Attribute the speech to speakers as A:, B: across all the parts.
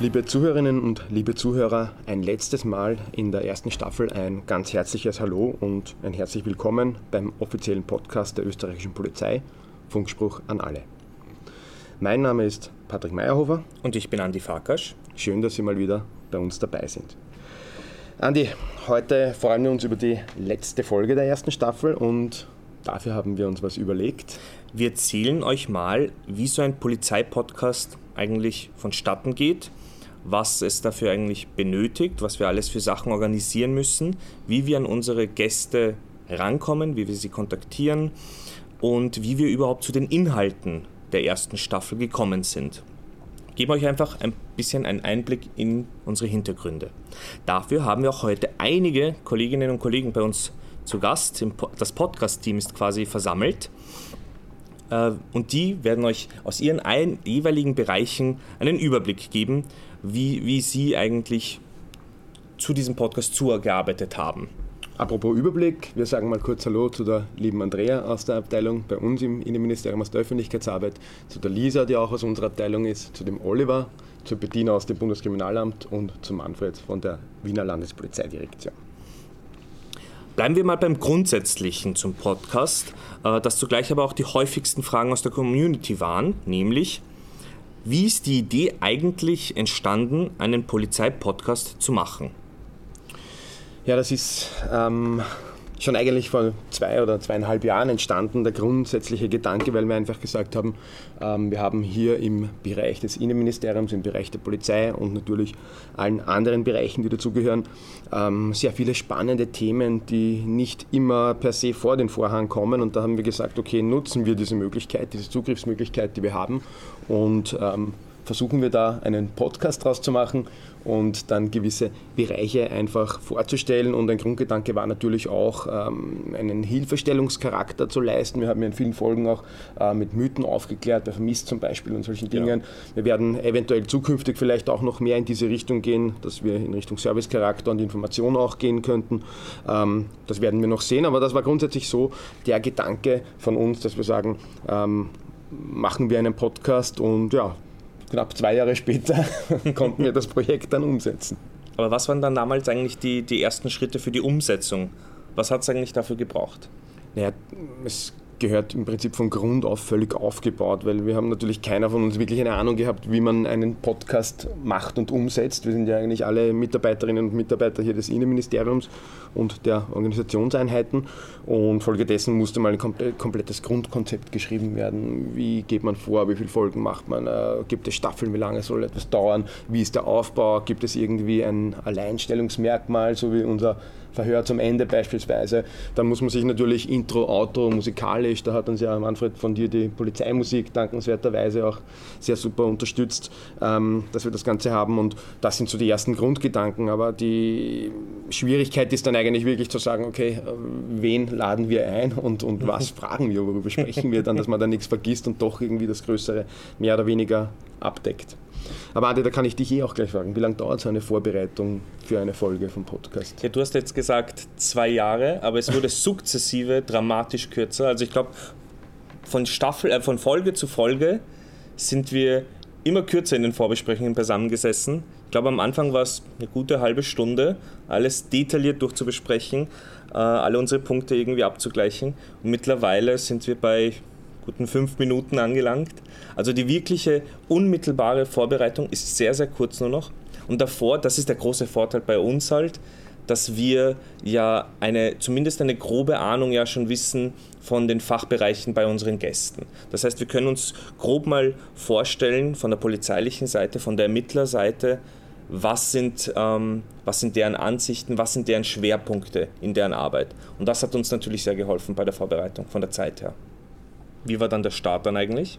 A: Liebe Zuhörerinnen und liebe Zuhörer, ein letztes Mal in der ersten Staffel ein ganz herzliches Hallo und ein herzlich willkommen beim offiziellen Podcast der österreichischen Polizei, Funkspruch an alle. Mein Name ist Patrick Meyerhofer.
B: Und ich bin Andi Farkasch.
A: Schön, dass Sie mal wieder bei uns dabei sind. Andi, heute freuen wir uns über die letzte Folge der ersten Staffel und dafür haben wir uns was überlegt.
B: Wir erzählen euch mal, wie so ein Polizeipodcast eigentlich vonstatten geht was es dafür eigentlich benötigt, was wir alles für Sachen organisieren müssen, wie wir an unsere Gäste rankommen, wie wir sie kontaktieren und wie wir überhaupt zu den Inhalten der ersten Staffel gekommen sind. Ich gebe euch einfach ein bisschen einen Einblick in unsere Hintergründe. Dafür haben wir auch heute einige Kolleginnen und Kollegen bei uns zu Gast. Das Podcast-Team ist quasi versammelt. Äh, und die werden euch aus ihren jeweiligen Bereichen einen Überblick geben, wie, wie Sie eigentlich zu diesem Podcast zugearbeitet haben.
A: Apropos Überblick, wir sagen mal kurz Hallo zu der lieben Andrea aus der Abteilung bei uns im Innenministerium aus der Öffentlichkeitsarbeit, zu der Lisa, die auch aus unserer Abteilung ist, zu dem Oliver, zur Bettina aus dem Bundeskriminalamt und zu Manfred von der Wiener Landespolizeidirektion.
B: Bleiben wir mal beim Grundsätzlichen zum Podcast, äh, das zugleich aber auch die häufigsten Fragen aus der Community waren, nämlich wie ist die Idee eigentlich entstanden, einen Polizeipodcast zu machen?
A: Ja, das ist ähm, schon eigentlich vor zwei oder zweieinhalb Jahren entstanden, der grundsätzliche Gedanke, weil wir einfach gesagt haben, ähm, wir haben hier im Bereich des Innenministeriums, im Bereich der Polizei und natürlich allen anderen Bereichen, die dazugehören, ähm, sehr viele spannende Themen, die nicht immer per se vor den Vorhang kommen. Und da haben wir gesagt, okay, nutzen wir diese Möglichkeit, diese Zugriffsmöglichkeit, die wir haben und ähm, versuchen wir da einen Podcast draus zu machen und dann gewisse Bereiche einfach vorzustellen. Und ein Grundgedanke war natürlich auch, ähm, einen Hilfestellungscharakter zu leisten. Wir haben ja in vielen Folgen auch äh, mit Mythen aufgeklärt, bei Vermisst zum Beispiel und solchen Dingen. Ja. Wir werden eventuell zukünftig vielleicht auch noch mehr in diese Richtung gehen, dass wir in Richtung Servicecharakter und Information auch gehen könnten. Ähm, das werden wir noch sehen, aber das war grundsätzlich so der Gedanke von uns, dass wir sagen, ähm, machen wir einen Podcast und ja, knapp zwei Jahre später konnten wir das Projekt dann umsetzen.
B: Aber was waren dann damals eigentlich die, die ersten Schritte für die Umsetzung? Was hat es eigentlich dafür gebraucht?
A: Naja, es gehört im Prinzip von Grund auf völlig aufgebaut, weil wir haben natürlich keiner von uns wirklich eine Ahnung gehabt, wie man einen Podcast macht und umsetzt. Wir sind ja eigentlich alle Mitarbeiterinnen und Mitarbeiter hier des Innenministeriums und der Organisationseinheiten. Und folgedessen musste mal ein komplettes Grundkonzept geschrieben werden. Wie geht man vor, wie viele Folgen macht man, äh, gibt es Staffeln, wie lange soll etwas dauern, wie ist der Aufbau, gibt es irgendwie ein Alleinstellungsmerkmal, so wie unser Verhör zum Ende beispielsweise. Dann muss man sich natürlich Intro, Outro, musikalisch, da hat uns ja Manfred von dir die Polizeimusik dankenswerterweise auch sehr super unterstützt, ähm, dass wir das Ganze haben und das sind so die ersten Grundgedanken, aber die Schwierigkeit ist dann eigentlich wirklich zu sagen, okay, äh, wen laden wir ein und, und was fragen wir, worüber sprechen wir dann, dass man da nichts vergisst und doch irgendwie das Größere mehr oder weniger abdeckt. Aber Adi, da kann ich dich eh auch gleich fragen. Wie lange dauert so eine Vorbereitung für eine Folge vom Podcast?
B: Ja, du hast jetzt gesagt zwei Jahre, aber es wurde sukzessive dramatisch kürzer. Also ich glaube, von äh, von Folge zu Folge sind wir immer kürzer in den Vorbesprechungen beisammengesessen. Ich glaube, am Anfang war es eine gute halbe Stunde, alles detailliert durchzubesprechen, äh, alle unsere Punkte irgendwie abzugleichen. Und mittlerweile sind wir bei guten fünf Minuten angelangt. Also die wirkliche unmittelbare Vorbereitung ist sehr, sehr kurz nur noch. Und davor, das ist der große Vorteil bei uns halt, dass wir ja eine, zumindest eine grobe Ahnung ja schon wissen von den Fachbereichen bei unseren Gästen. Das heißt, wir können uns grob mal vorstellen von der polizeilichen Seite, von der Ermittlerseite, was sind, ähm, was sind deren Ansichten, was sind deren Schwerpunkte in deren Arbeit. Und das hat uns natürlich sehr geholfen bei der Vorbereitung von der Zeit her. Wie war dann der Start dann eigentlich?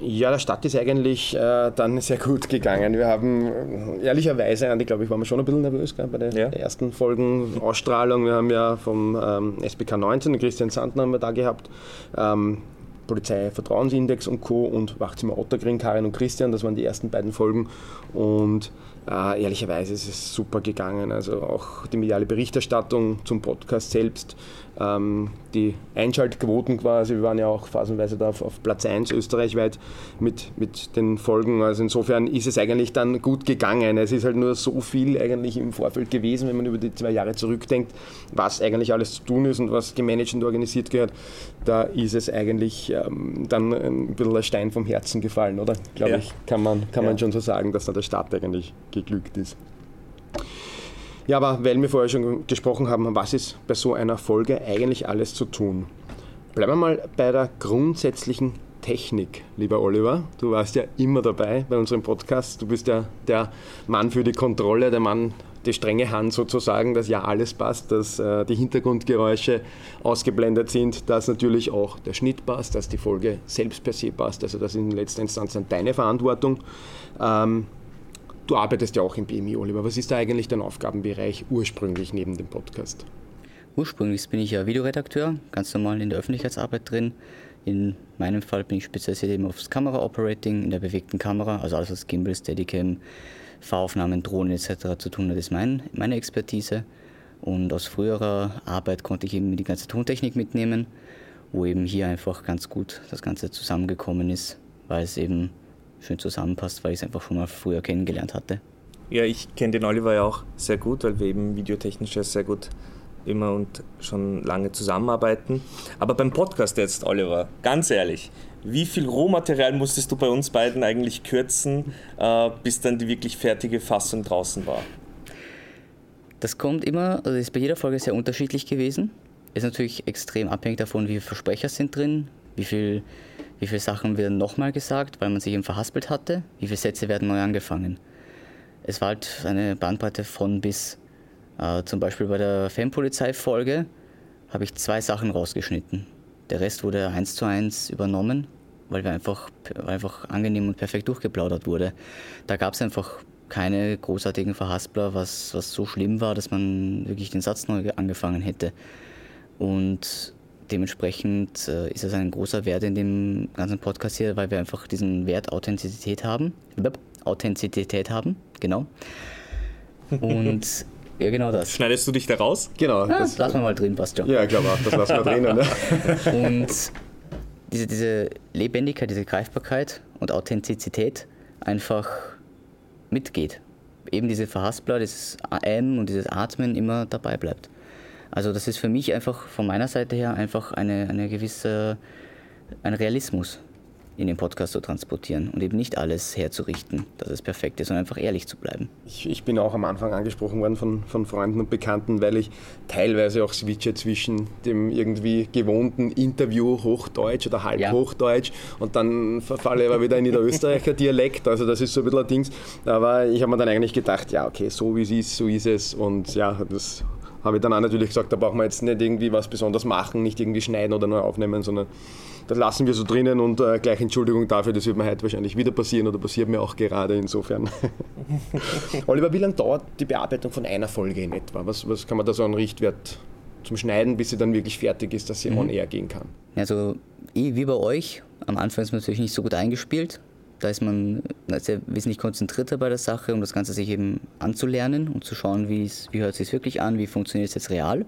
A: Ja, der Start ist eigentlich äh, dann sehr gut gegangen. Wir haben ehrlicherweise, ich glaube, ich war mir schon ein bisschen nervös gell, bei den ja. ersten Folgen Ausstrahlung. Wir haben ja vom ähm, SBK 19, den Christian Sandner haben wir da gehabt, ähm, Polizei Vertrauensindex und Co. und Wachzimmer Ottergring, Karin und Christian, das waren die ersten beiden Folgen. Und äh, ehrlicherweise ist es super gegangen. Also auch die mediale Berichterstattung zum Podcast selbst ähm, die Einschaltquoten quasi. Wir waren ja auch phasenweise da auf, auf, Platz 1 österreichweit mit, mit den Folgen. Also insofern ist es eigentlich dann gut gegangen. Es ist halt nur so viel eigentlich im Vorfeld gewesen, wenn man über die zwei Jahre zurückdenkt, was eigentlich alles zu tun ist und was gemanagt und organisiert gehört. Da ist es eigentlich ähm, dann ein bisschen ein Stein vom Herzen gefallen, oder? Glaube ja. ich, kann man, kann ja. man schon so sagen, dass da der Start eigentlich geglückt ist. Ja, aber weil wir vorher schon gesprochen haben, was ist bei so einer Folge eigentlich alles zu tun? Bleiben wir mal bei der grundsätzlichen Technik, lieber Oliver. Du warst ja immer dabei bei unserem Podcast. Du bist ja der Mann für die Kontrolle, der Mann, die strenge Hand sozusagen, dass ja alles passt, dass äh, die Hintergrundgeräusche ausgeblendet sind, dass natürlich auch der Schnitt passt, dass die Folge selbst per se passt. Also das ist in letzter Instanz dann deine Verantwortung. Ähm, Du arbeitest ja auch im BMI, Oliver. Was ist da eigentlich dein Aufgabenbereich ursprünglich neben dem Podcast?
C: Ursprünglich bin ich ja Videoredakteur, ganz normal in der Öffentlichkeitsarbeit drin. In meinem Fall bin ich spezialisiert eben aufs Kamera-Operating in der bewegten Kamera, also alles was Gimbal, Steadicam, Fahraufnahmen, Drohnen etc. zu tun hat, ist mein, meine Expertise. Und aus früherer Arbeit konnte ich eben die ganze Tontechnik mitnehmen, wo eben hier einfach ganz gut das Ganze zusammengekommen ist, weil es eben schön zusammenpasst, weil ich es einfach schon mal früher kennengelernt hatte.
B: Ja, ich kenne den Oliver ja auch sehr gut, weil wir eben videotechnisch sehr gut immer und schon lange zusammenarbeiten. Aber beim Podcast jetzt, Oliver, ganz ehrlich, wie viel Rohmaterial musstest du bei uns beiden eigentlich kürzen, äh, bis dann die wirklich fertige Fassung draußen war?
C: Das kommt immer, also ist bei jeder Folge sehr unterschiedlich gewesen. Ist natürlich extrem abhängig davon, wie viele Versprecher sind drin, wie viel wie viele Sachen werden nochmal gesagt, weil man sich eben verhaspelt hatte, wie viele Sätze werden neu angefangen. Es war halt eine Bandbreite von bis. Äh, zum Beispiel bei der Fanpolizei-Folge habe ich zwei Sachen rausgeschnitten. Der Rest wurde eins zu eins übernommen, weil, wir einfach, einfach angenehm und perfekt durchgeplaudert wurde. Da gab es einfach keine großartigen Verhaspler, was, was so schlimm war, dass man wirklich den Satz neu angefangen hätte. Und dementsprechend äh, ist es ein großer Wert in dem ganzen Podcast hier, weil wir einfach diesen Wert Authentizität haben. Authentizität haben, genau. Und ja, genau das.
B: Schneidest du dich da raus?
C: Genau. Ja, das lassen wir mal drin,
A: schon. Ja, ich glaube auch, das lassen wir drin. Ne?
C: Und diese, diese Lebendigkeit, diese Greifbarkeit und Authentizität einfach mitgeht. Eben diese Verhaspler, dieses AM und dieses Atmen immer dabei bleibt. Also das ist für mich einfach von meiner Seite her einfach eine, eine gewisse, ein Realismus in den Podcast zu transportieren und eben nicht alles herzurichten, dass es perfekt ist, sondern einfach ehrlich zu bleiben.
A: Ich, ich, bin auch am Anfang angesprochen worden von, von Freunden und Bekannten, weil ich teilweise auch switche zwischen dem irgendwie gewohnten Interview Hochdeutsch oder Halbhochdeutsch ja. und dann verfalle ich aber wieder in den Österreicher Dialekt. Also das ist so ein bisschen ein Dings. Aber ich habe mir dann eigentlich gedacht, ja okay, so wie es ist, so ist es und ja, das habe ich dann auch natürlich gesagt, da brauchen wir jetzt nicht irgendwie was besonders machen, nicht irgendwie schneiden oder nur aufnehmen, sondern das lassen wir so drinnen und äh, gleich Entschuldigung dafür, das wird mir heute wahrscheinlich wieder passieren oder passiert mir auch gerade insofern. Oliver, wie lange dauert die Bearbeitung von einer Folge in etwa? Was, was kann man da so an Richtwert zum Schneiden, bis sie dann wirklich fertig ist, dass sie mhm. on air gehen kann?
C: Also, wie bei euch, am Anfang ist man natürlich nicht so gut eingespielt. Da ist man sehr wesentlich konzentrierter bei der Sache, um das Ganze sich eben anzulernen und zu schauen, wie hört es sich wirklich an, wie funktioniert es jetzt real.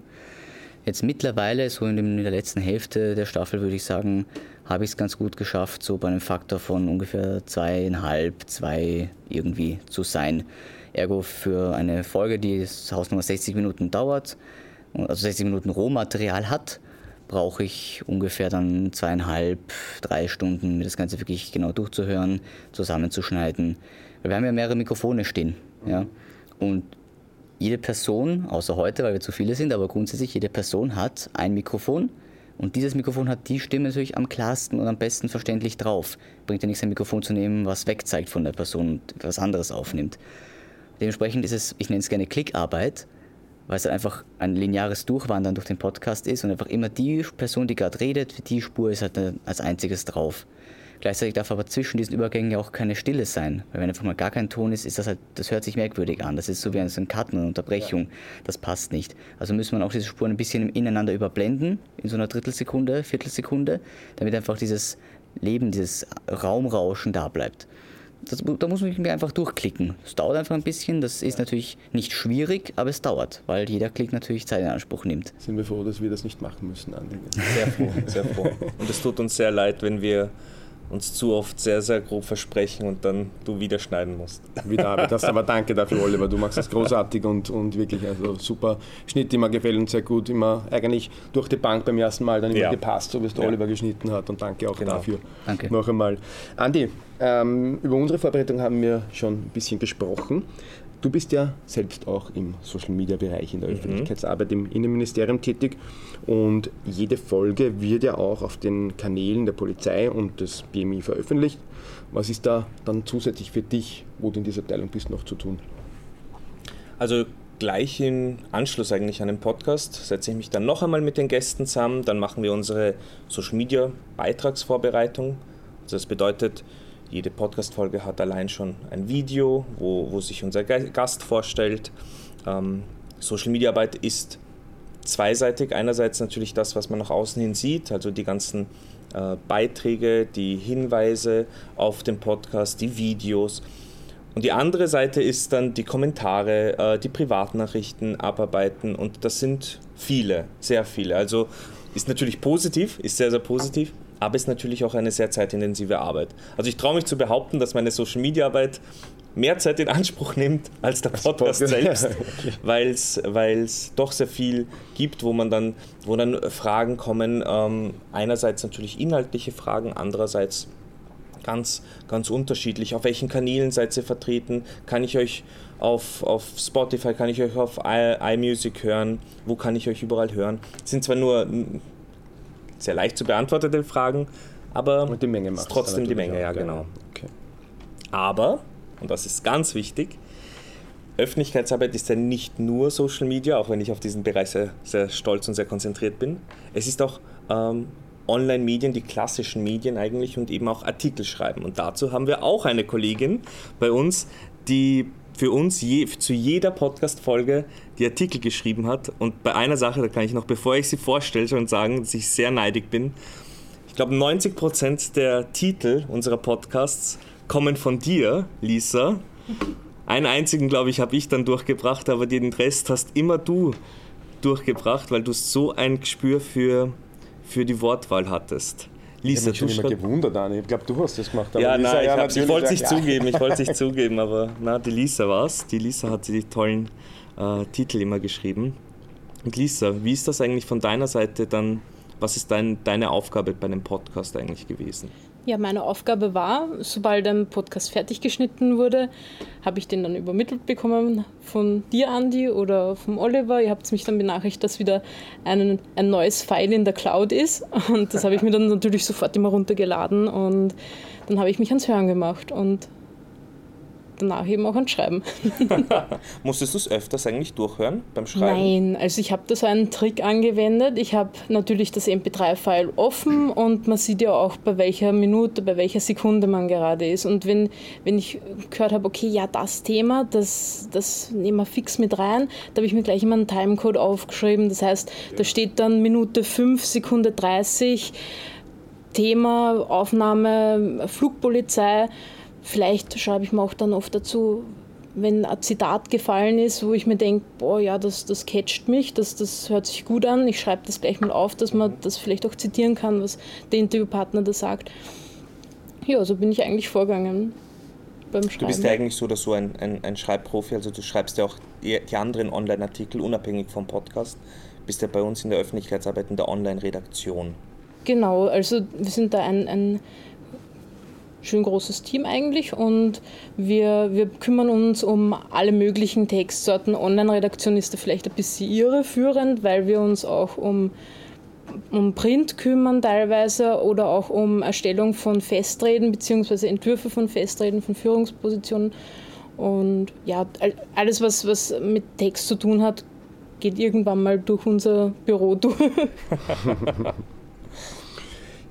C: Jetzt mittlerweile, so in, dem, in der letzten Hälfte der Staffel, würde ich sagen, habe ich es ganz gut geschafft, so bei einem Faktor von ungefähr zweieinhalb, zwei irgendwie zu sein. Ergo für eine Folge, die das Hausnummer 60 Minuten dauert, also 60 Minuten Rohmaterial hat, brauche ich ungefähr dann zweieinhalb, drei Stunden, mir das Ganze wirklich genau durchzuhören, zusammenzuschneiden. Weil wir haben ja mehrere Mikrofone stehen. Ja? Und jede Person, außer heute, weil wir zu viele sind, aber grundsätzlich jede Person hat ein Mikrofon. Und dieses Mikrofon hat die Stimme natürlich am klarsten und am besten verständlich drauf. Bringt ja nichts, ein Mikrofon zu nehmen, was wegzeigt von der Person und was anderes aufnimmt. Dementsprechend ist es, ich nenne es gerne Klickarbeit, weil es einfach ein lineares Durchwandern durch den Podcast ist und einfach immer die Person, die gerade redet, die Spur ist halt als einziges drauf. Gleichzeitig darf aber zwischen diesen Übergängen ja auch keine Stille sein, weil wenn einfach mal gar kein Ton ist, ist das halt, das hört sich merkwürdig an. Das ist so wie ein Cut, eine Unterbrechung. Das passt nicht. Also muss man auch diese Spuren ein bisschen ineinander überblenden, in so einer Drittelsekunde, Viertelsekunde, damit einfach dieses Leben, dieses Raumrauschen da bleibt. Das, da muss man mich einfach durchklicken. Es dauert einfach ein bisschen, das ist natürlich nicht schwierig, aber es dauert, weil jeder Klick natürlich Zeit in Anspruch nimmt.
A: Sind wir froh, dass wir das nicht machen müssen, Andi.
B: Sehr froh, sehr froh. Und es tut uns sehr leid, wenn wir uns zu oft sehr, sehr grob versprechen und dann du wieder schneiden musst.
A: Wieder Arbeit hast, aber danke dafür, Oliver. Du machst das großartig und, und wirklich also super Schnitt, immer gefällt uns sehr gut. Immer eigentlich durch die Bank beim ersten Mal dann immer
B: Ja.
A: gepasst, so wie es der
B: Ja.
A: Oliver geschnitten hat und danke auch
B: Genau.
A: dafür.
C: Danke.
A: Noch einmal. Andi, ähm, über unsere Vorbereitung haben wir schon ein bisschen gesprochen. Du bist ja selbst auch im Social Media Bereich in der Öffentlichkeitsarbeit im Innenministerium tätig und jede Folge wird ja auch auf den Kanälen der Polizei und des BMI veröffentlicht. Was ist da dann zusätzlich für dich, wo du in dieser Abteilung bist, noch zu tun?
B: Also gleich im Anschluss eigentlich an den Podcast setze ich mich dann noch einmal mit den Gästen zusammen. Dann machen wir unsere Social Media Beitragsvorbereitung. Also das bedeutet, jede Podcast-Folge hat allein schon ein Video, wo, wo sich unser Gast vorstellt. Ähm, Social Media Arbeit ist zweiseitig. Einerseits natürlich das, was man nach außen hin sieht, also die ganzen äh, Beiträge, die Hinweise auf den Podcast, die Videos. Und die andere Seite ist dann die Kommentare, äh, die Privatnachrichten abarbeiten und das sind viele, sehr viele. Also ist natürlich positiv, ist sehr, sehr positiv, aber ist natürlich auch eine sehr zeitintensive Arbeit. Also ich traue mich zu behaupten, dass meine Social Media Arbeit mehr Zeit in Anspruch nimmt als der Podcast selbst, weil es doch sehr viel gibt, wo man dann, wo dann Fragen kommen. Ähm, einerseits natürlich inhaltliche Fragen, andererseits ganz, ganz unterschiedlich. Auf welchen Kanälen seid ihr vertreten? Kann ich euch auf, auf Spotify, kann ich euch auf iMusic hören? Wo kann ich euch überall hören? Das sind zwar nur sehr leicht zu beantwortete Fragen, aber
A: Und die Menge macht
B: trotzdem die Menge, ja genau.
A: Okay.
B: Aber, und das ist ganz wichtig, Öffentlichkeitsarbeit ist ja nicht nur Social Media, auch wenn ich auf diesen Bereich sehr, sehr stolz und sehr konzentriert bin. Es ist auch ähm, Online-Medien, die klassischen Medien eigentlich und eben auch Artikel schreiben. Und dazu haben wir auch eine Kollegin bei uns, die für uns je, zu jeder Podcast-Folge die Artikel geschrieben hat. Und bei einer Sache, da kann ich noch, bevor ich sie vorstelle, schon sagen, dass ich sehr neidig bin. Ich glaube, 90% der Titel unserer Podcasts kommen von dir, Lisa. Einen einzigen, glaube ich, habe ich dann durchgebracht, aber den Rest hast immer du durchgebracht, weil du so ein Gespür für, für die Wortwahl hattest.
A: Ich
B: Lisa,
A: habe mich immer gewundert, Dani. Ich glaube, du hast das gemacht. aber
B: ja,
A: Lisa,
B: nein, ich, hab's- ich wollte es
A: ja,
B: nicht
A: klar.
B: zugeben, ich wollte es nicht zugeben, aber na, die Lisa war's. Die Lisa hat die tollen äh, Titel immer geschrieben. Und Lisa, wie ist das eigentlich von deiner Seite dann, was ist dein, deine Aufgabe bei dem Podcast eigentlich gewesen?
D: Ja, meine Aufgabe war, sobald ein Podcast fertig geschnitten wurde, habe ich den dann übermittelt bekommen von dir, Andi, oder vom Oliver. Ihr habt mich dann benachrichtigt, dass wieder ein, ein neues File in der Cloud ist. Und das habe ich mir dann natürlich sofort immer runtergeladen und dann habe ich mich ans Hören gemacht und danach eben auch ans Schreiben.
B: Musstest du es öfters eigentlich durchhören beim Schreiben?
D: Nein, also ich habe da so einen Trick angewendet. Ich habe natürlich das MP3-File offen und man sieht ja auch, bei welcher Minute, bei welcher Sekunde man gerade ist. Und wenn, wenn ich gehört habe, okay, ja, das Thema, das, das nehmen wir fix mit rein, da habe ich mir gleich immer einen Timecode aufgeschrieben. Das heißt, da steht dann Minute 5, Sekunde 30, Thema, Aufnahme, Flugpolizei. Vielleicht schreibe ich mir auch dann oft dazu, wenn ein Zitat gefallen ist, wo ich mir denke, boah, ja, das, das catcht mich, das, das hört sich gut an. Ich schreibe das gleich mal auf, dass man das vielleicht auch zitieren kann, was der Interviewpartner da sagt. Ja, so bin ich eigentlich vorgegangen beim Schreiben.
B: Du bist ja eigentlich so oder so ein, ein, ein Schreibprofi, also du schreibst ja auch die, die anderen Online-Artikel unabhängig vom Podcast. Bist ja bei uns in der Öffentlichkeitsarbeit in der Online-Redaktion.
D: Genau, also wir sind da ein, ein schön großes Team eigentlich und wir, wir kümmern uns um alle möglichen Textsorten. Online-Redaktion ist da vielleicht ein bisschen irreführend, weil wir uns auch um, um Print kümmern teilweise oder auch um Erstellung von Festreden bzw. Entwürfe von Festreden, von Führungspositionen. Und ja, all- alles, was, was mit Text zu tun hat, geht irgendwann mal durch unser Büro durch.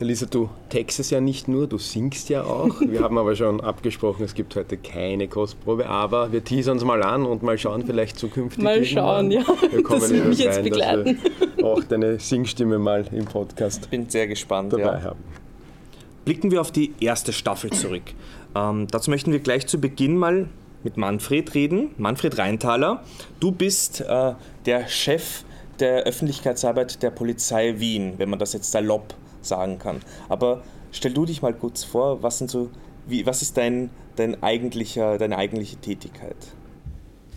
A: Ja, Lisa, du textest ja nicht nur, du singst ja auch. Wir haben aber schon abgesprochen, es gibt heute keine Kostprobe, aber wir teasern uns mal an und mal schauen, vielleicht zukünftig.
D: Mal schauen, ja.
A: Wir kommen
D: Das
A: in
D: wird mich jetzt
A: rein,
D: begleiten.
A: Dass wir auch deine Singstimme mal im Podcast
B: Bin sehr gespannt.
A: dabei
B: ja.
A: haben.
B: blicken wir auf die erste Staffel zurück. Ähm, dazu möchten wir gleich zu Beginn mal mit Manfred reden. Manfred Reintaler, du bist äh, der Chef der Öffentlichkeitsarbeit der Polizei Wien, wenn man das jetzt salopp sagen kann. Aber stell du dich mal kurz vor, was, sind so, wie, was ist dein, dein eigentlicher, deine eigentliche Tätigkeit?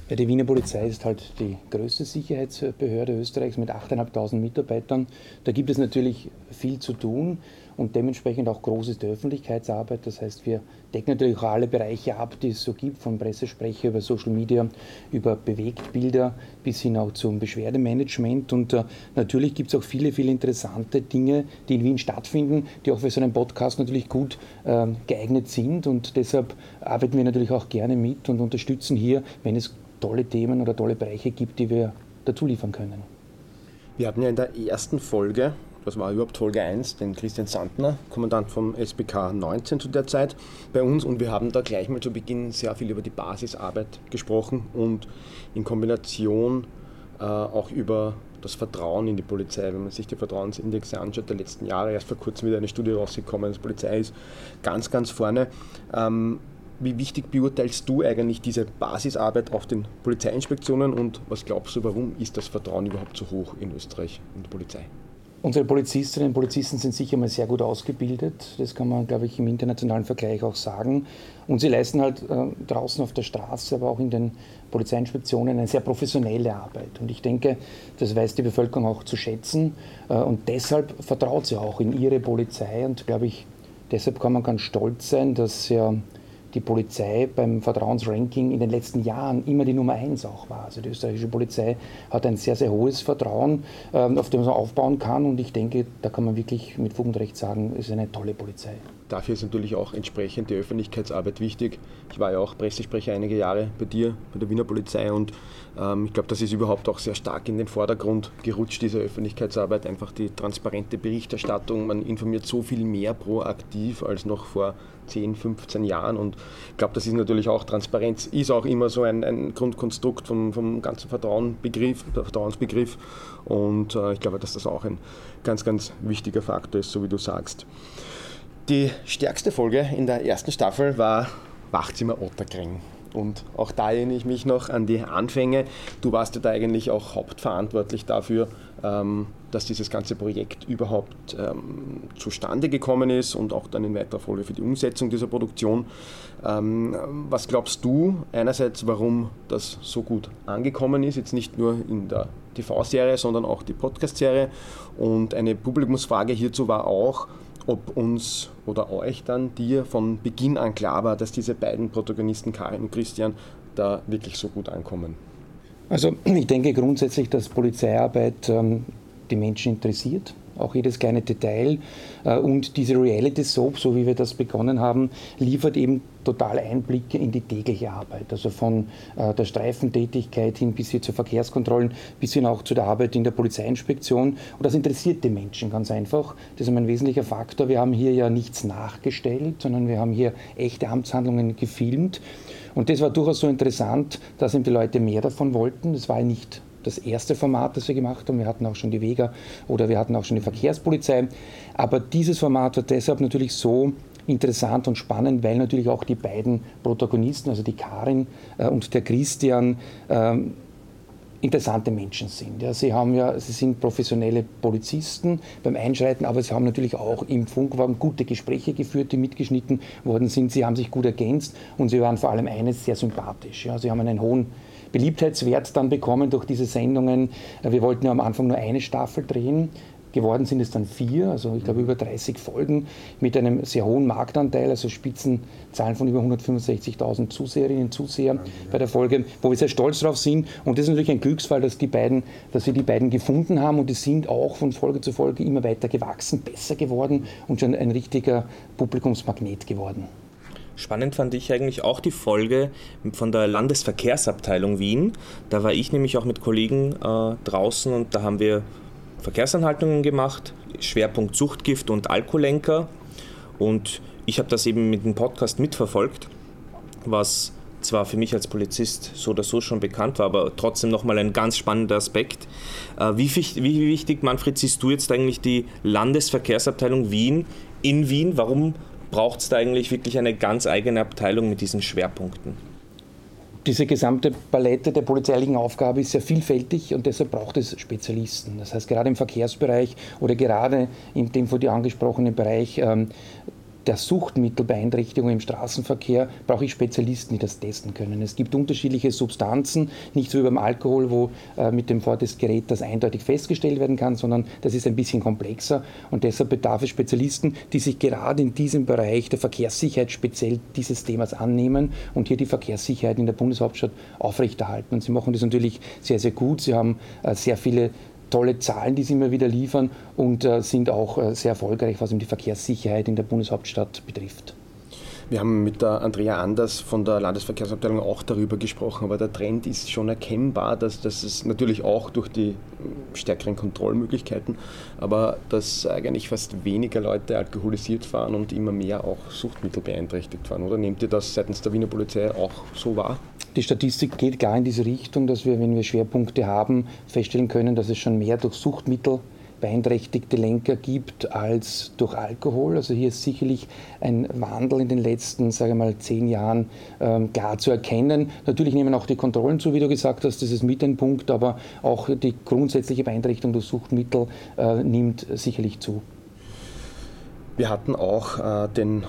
E: Ja, die Wiener Polizei ist halt die größte Sicherheitsbehörde Österreichs mit 8.500 Mitarbeitern. Da gibt es natürlich viel zu tun und dementsprechend auch groß ist die Öffentlichkeitsarbeit. Das heißt, wir decken natürlich auch alle Bereiche ab, die es so gibt, von Pressesprecher über Social Media, über Bewegtbilder bis hin auch zum Beschwerdemanagement. Und äh, natürlich gibt es auch viele, viele interessante Dinge, die in Wien stattfinden, die auch für so einen Podcast natürlich gut äh, geeignet sind. Und deshalb arbeiten wir natürlich auch gerne mit und unterstützen hier, wenn es tolle Themen oder tolle Bereiche gibt, die wir dazu liefern können.
A: Wir hatten ja in der ersten Folge das war überhaupt Folge 1, den Christian Sandner, Kommandant vom SBK 19 zu der Zeit bei uns und wir haben da gleich mal zu Beginn sehr viel über die Basisarbeit gesprochen und in Kombination äh, auch über das Vertrauen in die Polizei. Wenn man sich die Vertrauensindexe anschaut der letzten Jahre, erst vor kurzem wieder eine Studie rausgekommen, die Polizei ist ganz, ganz vorne. Ähm, wie wichtig beurteilst du eigentlich diese Basisarbeit auf den Polizeiinspektionen und was glaubst du, warum ist das Vertrauen überhaupt so hoch in Österreich in die Polizei?
E: Unsere Polizistinnen und Polizisten sind sicher mal sehr gut ausgebildet. Das kann man, glaube ich, im internationalen Vergleich auch sagen. Und sie leisten halt äh, draußen auf der Straße, aber auch in den Polizeiinspektionen eine sehr professionelle Arbeit. Und ich denke, das weiß die Bevölkerung auch zu schätzen. Äh, und deshalb vertraut sie auch in ihre Polizei. Und, glaube ich, deshalb kann man ganz stolz sein, dass ja die Polizei beim Vertrauensranking in den letzten Jahren immer die Nummer eins auch war. Also die österreichische Polizei hat ein sehr, sehr hohes Vertrauen, ähm, auf dem man aufbauen kann und ich denke, da kann man wirklich mit Fug und Recht sagen, es ist eine tolle Polizei.
A: Dafür ist natürlich auch entsprechend die Öffentlichkeitsarbeit wichtig. Ich war ja auch Pressesprecher einige Jahre bei dir, bei der Wiener Polizei und ähm, ich glaube, das ist überhaupt auch sehr stark in den Vordergrund gerutscht, diese Öffentlichkeitsarbeit, einfach die transparente Berichterstattung. Man informiert so viel mehr proaktiv als noch vor 10, 15 Jahren. Und ich glaube, das ist natürlich auch Transparenz, ist auch immer so ein, ein Grundkonstrukt vom, vom ganzen Vertrauensbegriff, Vertrauensbegriff. Und äh, ich glaube, dass das auch ein ganz, ganz wichtiger Faktor ist, so wie du sagst. Die stärkste Folge in der ersten Staffel war Wachzimmer Otterkring. Und auch da erinnere ich mich noch an die Anfänge. Du warst ja da eigentlich auch hauptverantwortlich dafür, ähm, dass dieses ganze Projekt überhaupt ähm, zustande gekommen ist und auch dann in weiterer Folge für die Umsetzung dieser Produktion. Ähm, was glaubst du einerseits, warum das so gut angekommen ist, jetzt nicht nur in der TV-Serie, sondern auch die Podcast-Serie? Und eine Publikumsfrage hierzu war auch, ob uns oder euch dann, dir von Beginn an klar war, dass diese beiden Protagonisten, Karin und Christian, da wirklich so gut ankommen?
E: Also ich denke grundsätzlich, dass Polizeiarbeit ähm, die Menschen interessiert auch jedes kleine Detail. Äh, und diese Reality Soap, so wie wir das begonnen haben, liefert eben total Einblicke in die tägliche Arbeit. Also von äh, der Streifentätigkeit hin bis hin zu Verkehrskontrollen, bis hin auch zu der Arbeit in der Polizeiinspektion. Und das interessiert die Menschen ganz einfach. Das ist ein wesentlicher Faktor. Wir haben hier ja nichts nachgestellt, sondern wir haben hier echte Amtshandlungen gefilmt. Und das war durchaus so interessant, dass eben die Leute mehr davon wollten. Das war nicht das erste Format, das wir gemacht haben. Wir hatten auch schon die Vega oder wir hatten auch schon die Verkehrspolizei. Aber dieses Format war deshalb natürlich so interessant und spannend, weil natürlich auch die beiden Protagonisten, also die Karin äh, und der Christian, äh, interessante Menschen sind. Ja, sie, haben ja, sie sind professionelle Polizisten beim Einschreiten, aber sie haben natürlich auch im Funkwagen gute Gespräche geführt, die mitgeschnitten worden sind. Sie haben sich gut ergänzt und sie waren vor allem eines sehr sympathisch. Ja, sie haben einen hohen Beliebtheitswert dann bekommen durch diese Sendungen. Wir wollten ja am Anfang nur eine Staffel drehen. Geworden sind es dann vier, also ich glaube über 30 Folgen mit einem sehr hohen Marktanteil, also Spitzenzahlen von über 165.000 Zuseherinnen und Zuseher bei der Folge, wo wir sehr stolz drauf sind. Und das ist natürlich ein Glücksfall, dass, die beiden, dass wir die beiden gefunden haben und die sind auch von Folge zu Folge immer weiter gewachsen, besser geworden und schon ein richtiger Publikumsmagnet geworden.
B: Spannend fand ich eigentlich auch die Folge von der Landesverkehrsabteilung Wien. Da war ich nämlich auch mit Kollegen äh, draußen und da haben wir Verkehrsanhaltungen gemacht, Schwerpunkt Suchtgift und Alkoholenker. Und ich habe das eben mit dem Podcast mitverfolgt, was zwar für mich als Polizist so oder so schon bekannt war, aber trotzdem nochmal ein ganz spannender Aspekt. Äh, wie, wie wichtig, Manfred, siehst du jetzt eigentlich die Landesverkehrsabteilung Wien in Wien. Warum braucht es da eigentlich wirklich eine ganz eigene Abteilung mit diesen Schwerpunkten?
E: diese gesamte Palette der polizeilichen Aufgabe ist sehr vielfältig und deshalb braucht es Spezialisten. Das heißt, gerade im Verkehrsbereich oder gerade in dem von dir angesprochenen Bereich ähm, der Suchtmittelbeeinträchtigung im Straßenverkehr brauche ich Spezialisten, die das testen können. Es gibt unterschiedliche Substanzen, nicht so wie beim Alkohol, wo äh, mit dem Vortestgerät das eindeutig festgestellt werden kann, sondern das ist ein bisschen komplexer und deshalb bedarf es Spezialisten, die sich gerade in diesem Bereich der Verkehrssicherheit speziell dieses Themas annehmen und hier die Verkehrssicherheit in der Bundeshauptstadt aufrechterhalten. Und sie machen das natürlich sehr, sehr gut. Sie haben äh, sehr viele tolle Zahlen, die sie immer wieder liefern und äh, sind auch äh, sehr erfolgreich, was um die Verkehrssicherheit in der Bundeshauptstadt betrifft.
A: Wir haben mit der Andrea Anders von der Landesverkehrsabteilung auch darüber gesprochen, aber der Trend ist schon erkennbar, dass, dass es natürlich auch durch die stärkeren Kontrollmöglichkeiten, aber dass eigentlich fast weniger Leute alkoholisiert fahren und immer mehr auch Suchtmittel beeinträchtigt fahren. Oder nehmt ihr das seitens der Wiener Polizei auch so wahr?
E: Die Statistik geht gar in diese Richtung, dass wir, wenn wir Schwerpunkte haben, feststellen können, dass es schon mehr durch Suchtmittel beeinträchtigte Lenker gibt als durch Alkohol. Also hier ist sicherlich ein Wandel in den letzten, sage ich mal, zehn Jahren ähm, klar zu erkennen. Natürlich nehmen auch die Kontrollen zu, wie du gesagt hast, das ist mit ein Punkt, aber auch die grundsätzliche Beeinträchtigung durch Suchtmittel äh, nimmt sicherlich zu.
A: Wir hatten auch äh, den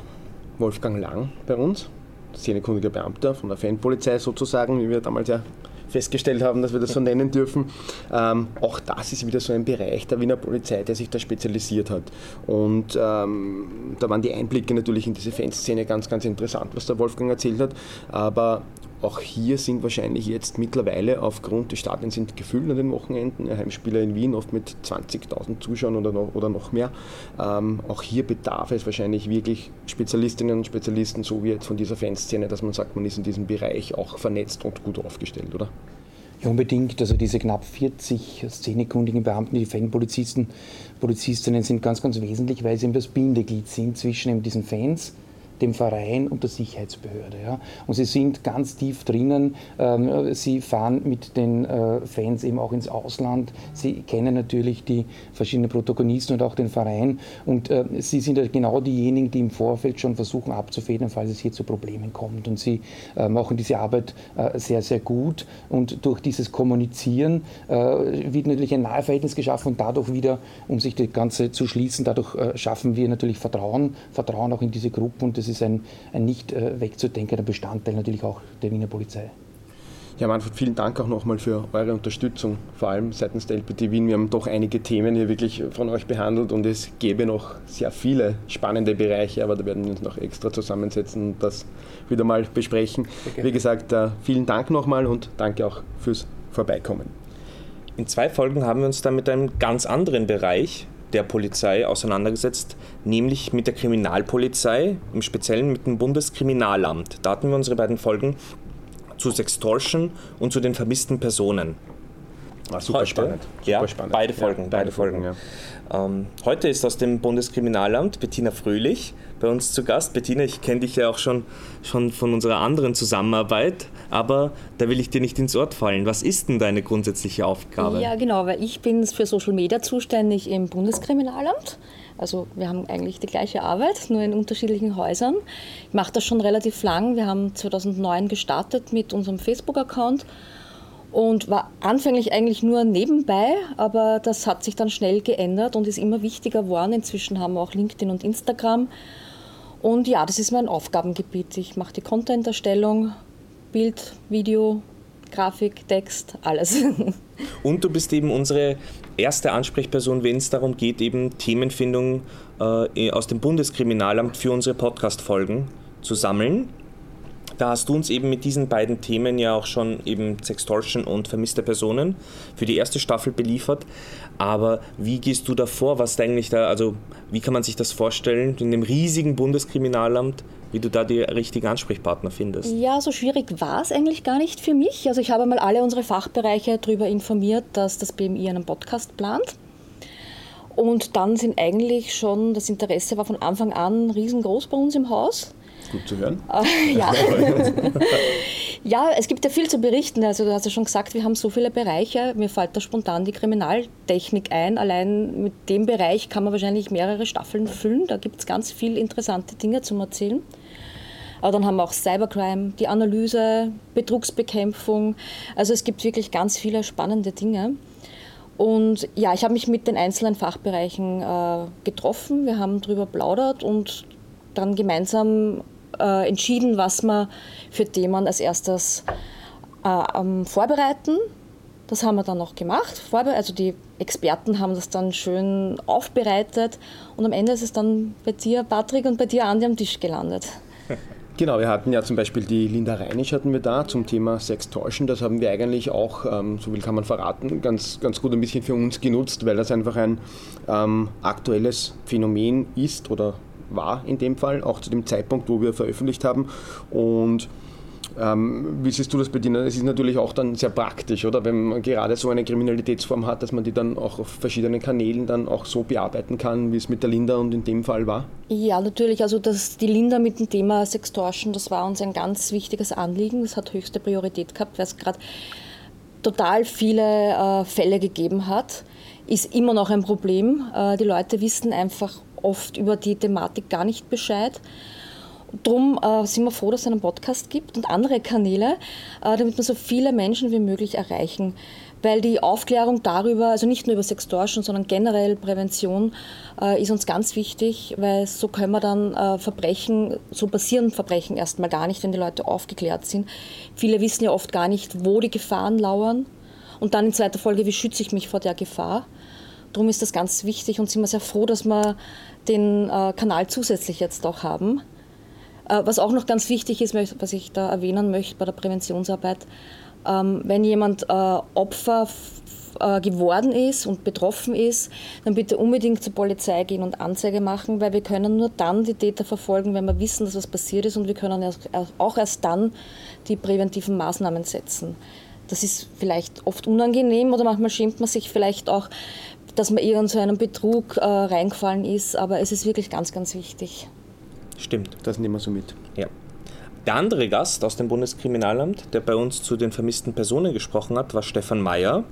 A: Wolfgang Lang bei uns, szenekundiger Beamter von der Fanpolizei sozusagen, wie wir damals ja festgestellt haben, dass wir das so nennen dürfen. Ähm, auch das ist wieder so ein Bereich der Wiener Polizei, der sich da spezialisiert hat. Und ähm, da waren die Einblicke natürlich in diese Fanszene ganz, ganz interessant, was der Wolfgang erzählt hat. Aber auch hier sind wahrscheinlich jetzt mittlerweile aufgrund des Stadien sind gefüllt an den Wochenenden, Heimspieler in Wien oft mit 20.000 Zuschauern oder noch, oder noch mehr. Ähm, auch hier bedarf es wahrscheinlich wirklich Spezialistinnen und Spezialisten, so wie jetzt von dieser Fanszene, dass man sagt, man ist in diesem Bereich auch vernetzt und gut aufgestellt, oder?
E: Ja, unbedingt. Also diese knapp 40 szenekundigen Beamten, die Fanpolizisten, Polizistinnen sind ganz, ganz wesentlich, weil sie eben das Bindeglied sind zwischen eben diesen Fans, dem Verein und der Sicherheitsbehörde. Ja. Und sie sind ganz tief drinnen. Ähm, sie fahren mit den äh, Fans eben auch ins Ausland. Sie kennen natürlich die verschiedenen Protagonisten und auch den Verein. Und äh, sie sind ja genau diejenigen, die im Vorfeld schon versuchen abzufedern, falls es hier zu Problemen kommt. Und sie äh, machen diese Arbeit sehr, sehr gut. Und durch dieses Kommunizieren wird natürlich ein Naheverhältnis geschaffen und dadurch wieder, um sich das Ganze zu schließen, dadurch schaffen wir natürlich Vertrauen, Vertrauen auch in diese Gruppe und das ist ein, ein nicht äh, wegzudenkender Bestandteil natürlich auch der Wiener Polizei.
A: Ja, Manfred, vielen Dank auch nochmal für eure Unterstützung, vor allem seitens der LPT Wien. Wir haben doch einige Themen hier wirklich von euch behandelt und es gäbe noch sehr viele spannende Bereiche, aber da werden wir uns noch extra zusammensetzen und das wieder mal besprechen. Wie gesagt, äh, vielen Dank nochmal und danke auch fürs Vorbeikommen.
B: In zwei Folgen haben wir uns dann mit einem ganz anderen Bereich der Polizei auseinandergesetzt, nämlich mit der Kriminalpolizei, im Speziellen mit dem Bundeskriminalamt. Da hatten wir unsere beiden Folgen zu Sextortion und zu den vermissten Personen.
A: War super heute, spannend.
B: Super ja, spannend. beide Folgen. Ja, beide, beide Folgen. Folgen ja. ähm, heute ist aus dem Bundeskriminalamt Bettina Fröhlich bei uns zu Gast. Bettina, ich kenne dich ja auch schon, schon von unserer anderen Zusammenarbeit, aber da will ich dir nicht ins Wort fallen. Was ist denn deine grundsätzliche Aufgabe?
F: Ja, genau, weil ich bin für Social Media zuständig im Bundeskriminalamt. Also wir haben eigentlich die gleiche Arbeit, nur in unterschiedlichen Häusern. Ich mache das schon relativ lang. Wir haben 2009 gestartet mit unserem Facebook-Account und war anfänglich eigentlich nur nebenbei, aber das hat sich dann schnell geändert und ist immer wichtiger geworden. Inzwischen haben wir auch LinkedIn und Instagram. Und ja, das ist mein Aufgabengebiet. Ich mache die Content-Erstellung, Bild, Video, Grafik, Text, alles.
B: Und du bist eben unsere erste Ansprechperson, wenn es darum geht, eben Themenfindung äh, aus dem Bundeskriminalamt für unsere Podcast-Folgen zu sammeln. Da hast du uns eben mit diesen beiden Themen ja auch schon eben Sextortion und vermisste Personen für die erste Staffel beliefert. Aber wie gehst du da vor? Was eigentlich da, also wie kann man sich das vorstellen in dem riesigen Bundeskriminalamt, wie du da die richtigen Ansprechpartner findest?
F: Ja, so schwierig war es eigentlich gar nicht für mich. Also ich habe mal alle unsere Fachbereiche darüber informiert, dass das BMI einen Podcast plant. Und dann sind eigentlich schon, das Interesse war von Anfang an riesengroß bei uns im Haus.
A: Gut zu hören.
F: Äh, ja. ja, es gibt ja viel zu berichten. Also du hast ja schon gesagt, wir haben so viele Bereiche. Mir fällt da spontan die Kriminaltechnik ein. Allein mit dem Bereich kann man wahrscheinlich mehrere Staffeln füllen. Da gibt es ganz viele interessante Dinge zum Erzählen. Aber dann haben wir auch Cybercrime, die Analyse, Betrugsbekämpfung. Also es gibt wirklich ganz viele spannende Dinge. Und ja, ich habe mich mit den einzelnen Fachbereichen äh, getroffen. Wir haben darüber plaudert und dann gemeinsam äh, entschieden, was wir für Themen als erstes äh, vorbereiten. Das haben wir dann noch gemacht. Also die Experten haben das dann schön aufbereitet und am Ende ist es dann bei dir, Patrick, und bei dir, Andi, am Tisch gelandet.
A: Genau, wir hatten ja zum Beispiel die Linda Reinisch hatten wir da zum Thema Sextortion. Das haben wir eigentlich auch, ähm, so viel kann man verraten, ganz, ganz gut ein bisschen für uns genutzt, weil das einfach ein ähm, aktuelles Phänomen ist oder war in dem Fall, auch zu dem Zeitpunkt, wo wir veröffentlicht haben. Und ähm, wie siehst du das dir? Es ist natürlich auch dann sehr praktisch, oder? Wenn man gerade so eine Kriminalitätsform hat, dass man die dann auch auf verschiedenen Kanälen dann auch so bearbeiten kann, wie es mit der Linda und in dem Fall war?
F: Ja, natürlich. Also das, die Linda mit dem Thema Sextortion, das war uns ein ganz wichtiges Anliegen. Das hat höchste Priorität gehabt, weil es gerade total viele äh, Fälle gegeben hat. Ist immer noch ein Problem. Äh, die Leute wissen einfach oft über die Thematik gar nicht Bescheid. Darum äh, sind wir froh, dass es einen Podcast gibt und andere Kanäle, äh, damit wir so viele Menschen wie möglich erreichen. Weil die Aufklärung darüber, also nicht nur über Sextortion, sondern generell Prävention, äh, ist uns ganz wichtig, weil so können wir dann äh, Verbrechen, so passieren Verbrechen erstmal gar nicht, wenn die Leute aufgeklärt sind. Viele wissen ja oft gar nicht, wo die Gefahren lauern. Und dann in zweiter Folge, wie schütze ich mich vor der Gefahr? Darum ist das ganz wichtig und sind wir sehr froh, dass wir den äh, Kanal zusätzlich jetzt auch haben. Äh, was auch noch ganz wichtig ist, was ich da erwähnen möchte bei der Präventionsarbeit, ähm, wenn jemand äh, Opfer geworden ist und betroffen ist, dann bitte unbedingt zur Polizei gehen und Anzeige machen, weil wir können nur dann die Täter verfolgen, wenn wir wissen, dass was passiert ist und wir können auch erst dann die präventiven Maßnahmen setzen. Das ist vielleicht oft unangenehm oder manchmal schämt man sich vielleicht auch, dass man irgend so einen Betrug äh, reingefallen ist, aber es ist wirklich ganz, ganz wichtig.
B: Stimmt. Das nehmen wir so mit. Ja. Der andere Gast aus dem Bundeskriminalamt, der bei uns zu den vermissten Personen gesprochen hat, war Stefan Mayer.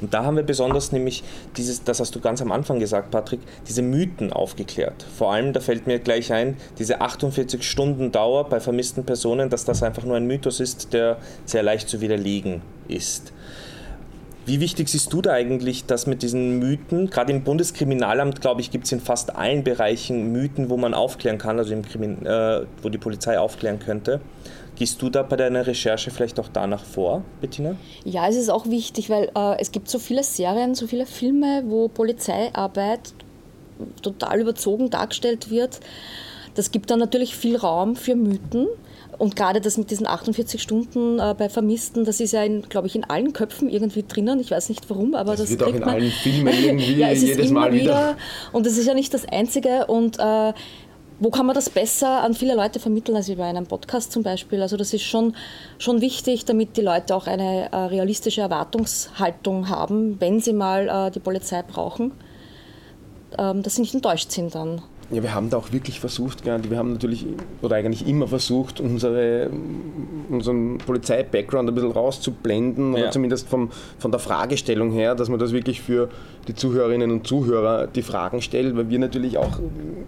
B: Und da haben wir besonders nämlich dieses, das hast du ganz am Anfang gesagt, Patrick, diese Mythen aufgeklärt. Vor allem, da fällt mir gleich ein, diese 48 Stunden Dauer bei vermissten Personen, dass das einfach nur ein Mythos ist, der sehr leicht zu widerlegen ist. Wie wichtig siehst du da eigentlich das mit diesen Mythen? Gerade im Bundeskriminalamt, glaube ich, gibt es in fast allen Bereichen Mythen, wo man aufklären kann, also im Krimin äh, wo die Polizei aufklären könnte. Gehst du da bei deiner Recherche vielleicht auch danach vor, Bettina?
F: Ja, es ist auch wichtig, weil äh, es gibt so viele Serien, so viele Filme, wo Polizeiarbeit total überzogen dargestellt wird. Das gibt dann natürlich viel Raum für Mythen. Und gerade das mit diesen 48 Stunden äh, bei Vermissten, das ist ja, glaube ich, in allen Köpfen irgendwie drinnen. Ich weiß nicht warum, aber das,
A: das wird auch in man, allen Filmen irgendwie ja, es jedes Mal wieder. wieder.
F: Und das ist ja nicht das Einzige. Und äh, wo kann man das besser an viele Leute vermitteln als über einen Podcast zum Beispiel? Also das ist schon, schon wichtig, damit die Leute auch eine äh, realistische Erwartungshaltung haben, wenn sie mal äh, die Polizei brauchen, ähm, dass sie nicht enttäuscht sind dann.
A: Ja, wir haben da auch wirklich versucht, wir haben natürlich, oder eigentlich immer versucht, unsere, unseren Polizei-Background ein bisschen rauszublenden, ja. oder zumindest vom, von der Fragestellung her, dass man das wirklich für die Zuhörerinnen und Zuhörer die Fragen stellt, weil wir natürlich auch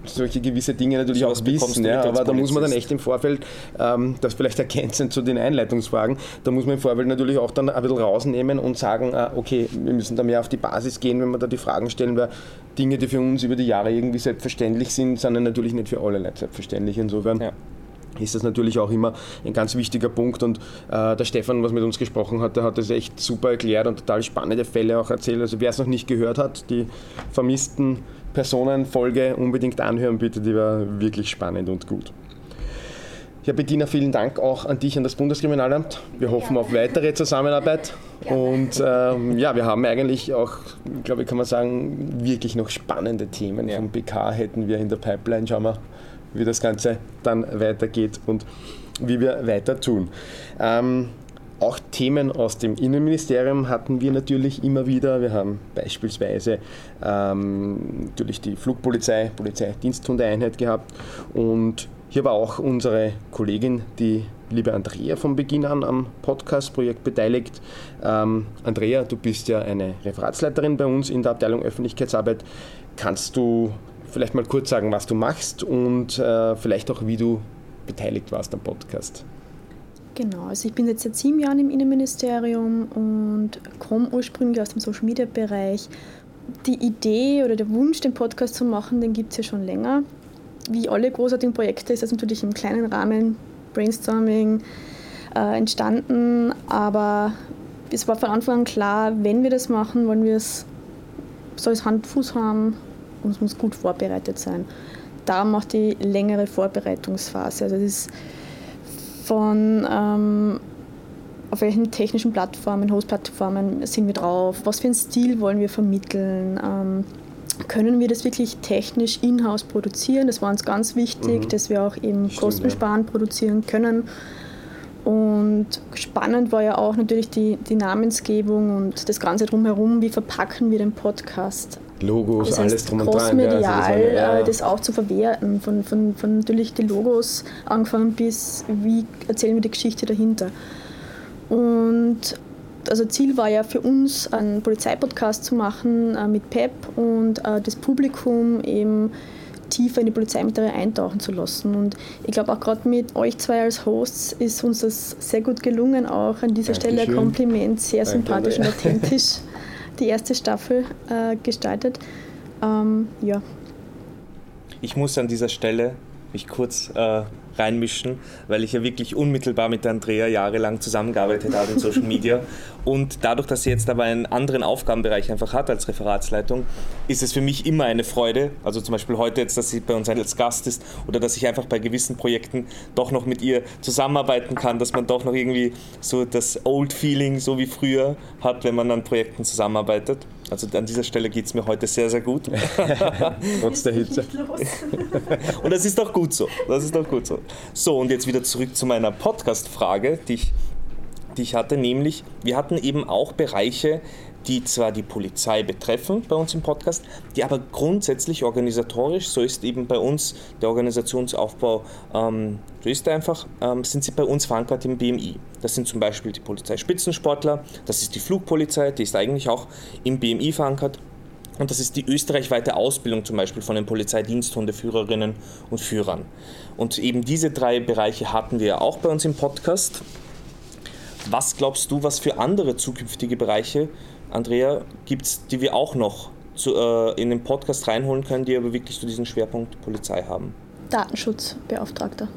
A: solche gewisse Dinge natürlich so auch wissen. Ja, aber da muss man dann echt im Vorfeld, ähm, das vielleicht ergänzend zu den Einleitungsfragen, da muss man im Vorfeld natürlich auch dann ein bisschen rausnehmen und sagen, äh, okay, wir müssen da mehr auf die Basis gehen, wenn wir da die Fragen stellen, weil Dinge, die für uns über die Jahre irgendwie selbstverständlich sind, sind natürlich nicht für alle Leute selbstverständlich. Insofern ja. ist das natürlich auch immer ein ganz wichtiger Punkt. Und äh, der Stefan, was mit uns gesprochen hat, der hat das echt super erklärt und total spannende Fälle auch erzählt. Also wer es noch nicht gehört hat, die vermissten Personenfolge unbedingt anhören bitte, die war wirklich spannend und gut. Ja, Bettina, vielen Dank auch an dich, an das Bundeskriminalamt. Wir hoffen auf weitere Zusammenarbeit. Und ähm, ja, wir haben eigentlich auch, glaube ich, kann man sagen, wirklich noch spannende Themen. Vom BK hätten wir in der Pipeline. Schauen wir, wie das Ganze dann weitergeht und wie wir weiter tun. Ähm, auch Themen aus dem Innenministerium hatten wir natürlich immer wieder. Wir haben beispielsweise ähm, natürlich die Flugpolizei, Polizeidiensthundeeinheit gehabt und Hier war auch unsere Kollegin, die liebe Andrea von Beginn an am Podcast-Projekt beteiligt. Ähm, Andrea, du bist ja eine Referatsleiterin bei uns in der Abteilung Öffentlichkeitsarbeit. Kannst du vielleicht mal kurz sagen, was du machst und äh, vielleicht auch, wie du beteiligt warst am Podcast?
G: Genau, also ich bin jetzt seit sieben Jahren im Innenministerium und komme ursprünglich aus dem Social Media Bereich. Die Idee oder der Wunsch, den Podcast zu machen, den gibt es ja schon länger. Wie alle großartigen Projekte ist das natürlich im kleinen Rahmen, Brainstorming, äh, entstanden, aber es war von Anfang an klar, wenn wir das machen, wollen wir es, soll es Hand, Fuß haben und es muss gut vorbereitet sein. Da macht die längere Vorbereitungsphase. Also das ist von ähm, auf welchen technischen Plattformen, Host-Plattformen sind wir drauf, was für einen Stil wollen wir vermitteln, ähm, können wir das wirklich technisch in-house produzieren. Das war uns ganz wichtig, mhm. dass wir auch eben Stimmt, kostensparend ja. produzieren können. Und spannend war ja auch natürlich die, die Namensgebung und das Ganze drumherum, wie verpacken wir den Podcast.
A: Logos, das heißt, alles drum und
G: dran. Medial, ja, also das, ja. Äh, das auch zu verwerten, von, von, von natürlich die Logos angefangen bis wie erzählen wir die Geschichte dahinter. Und also Ziel war ja für uns, einen Polizeipodcast zu machen äh, mit PEP und äh, das Publikum eben tiefer in die Polizeimaterie eintauchen zu lassen. Und ich glaube auch gerade mit euch zwei als Hosts ist uns das sehr gut gelungen. Auch an dieser Dankeschön. Stelle ein Kompliment, sehr Danke sympathisch und authentisch die erste Staffel äh, gestaltet. Ähm, ja.
B: Ich muss an dieser Stelle mich kurz äh, reinmischen, weil ich ja wirklich unmittelbar mit der Andrea jahrelang zusammengearbeitet habe in Social Media. Und dadurch, dass sie jetzt aber einen anderen Aufgabenbereich einfach hat als Referatsleitung, ist es für mich immer eine Freude. Also zum Beispiel heute jetzt, dass sie bei uns als Gast ist oder dass ich einfach bei gewissen Projekten doch noch mit ihr zusammenarbeiten kann, dass man doch noch irgendwie so das Old Feeling, so wie früher, hat, wenn man an Projekten zusammenarbeitet. Also an dieser Stelle geht es mir heute sehr, sehr gut.
A: Trotz der Hitze.
B: und das ist doch gut so. Das ist doch gut so. So, und jetzt wieder zurück zu meiner Podcast-Frage, die ich, die ich hatte, nämlich, wir hatten eben auch Bereiche, die zwar die Polizei betreffen bei uns im Podcast, die aber grundsätzlich organisatorisch, so ist eben bei uns der Organisationsaufbau, ähm, so ist er einfach, ähm, sind sie bei uns verankert im BMI. Das sind zum Beispiel die Polizeispitzensportler, das ist die Flugpolizei, die ist eigentlich auch im BMI verankert. Und das ist die österreichweite Ausbildung zum Beispiel von den Polizeidiensthundeführerinnen und Führern. Und eben diese drei Bereiche hatten wir auch bei uns im Podcast. Was glaubst du, was für andere zukünftige Bereiche, Andrea, gibt es, die wir auch noch zu, äh, in den Podcast reinholen können, die aber wirklich zu diesem Schwerpunkt Polizei haben?
G: Datenschutzbeauftragter.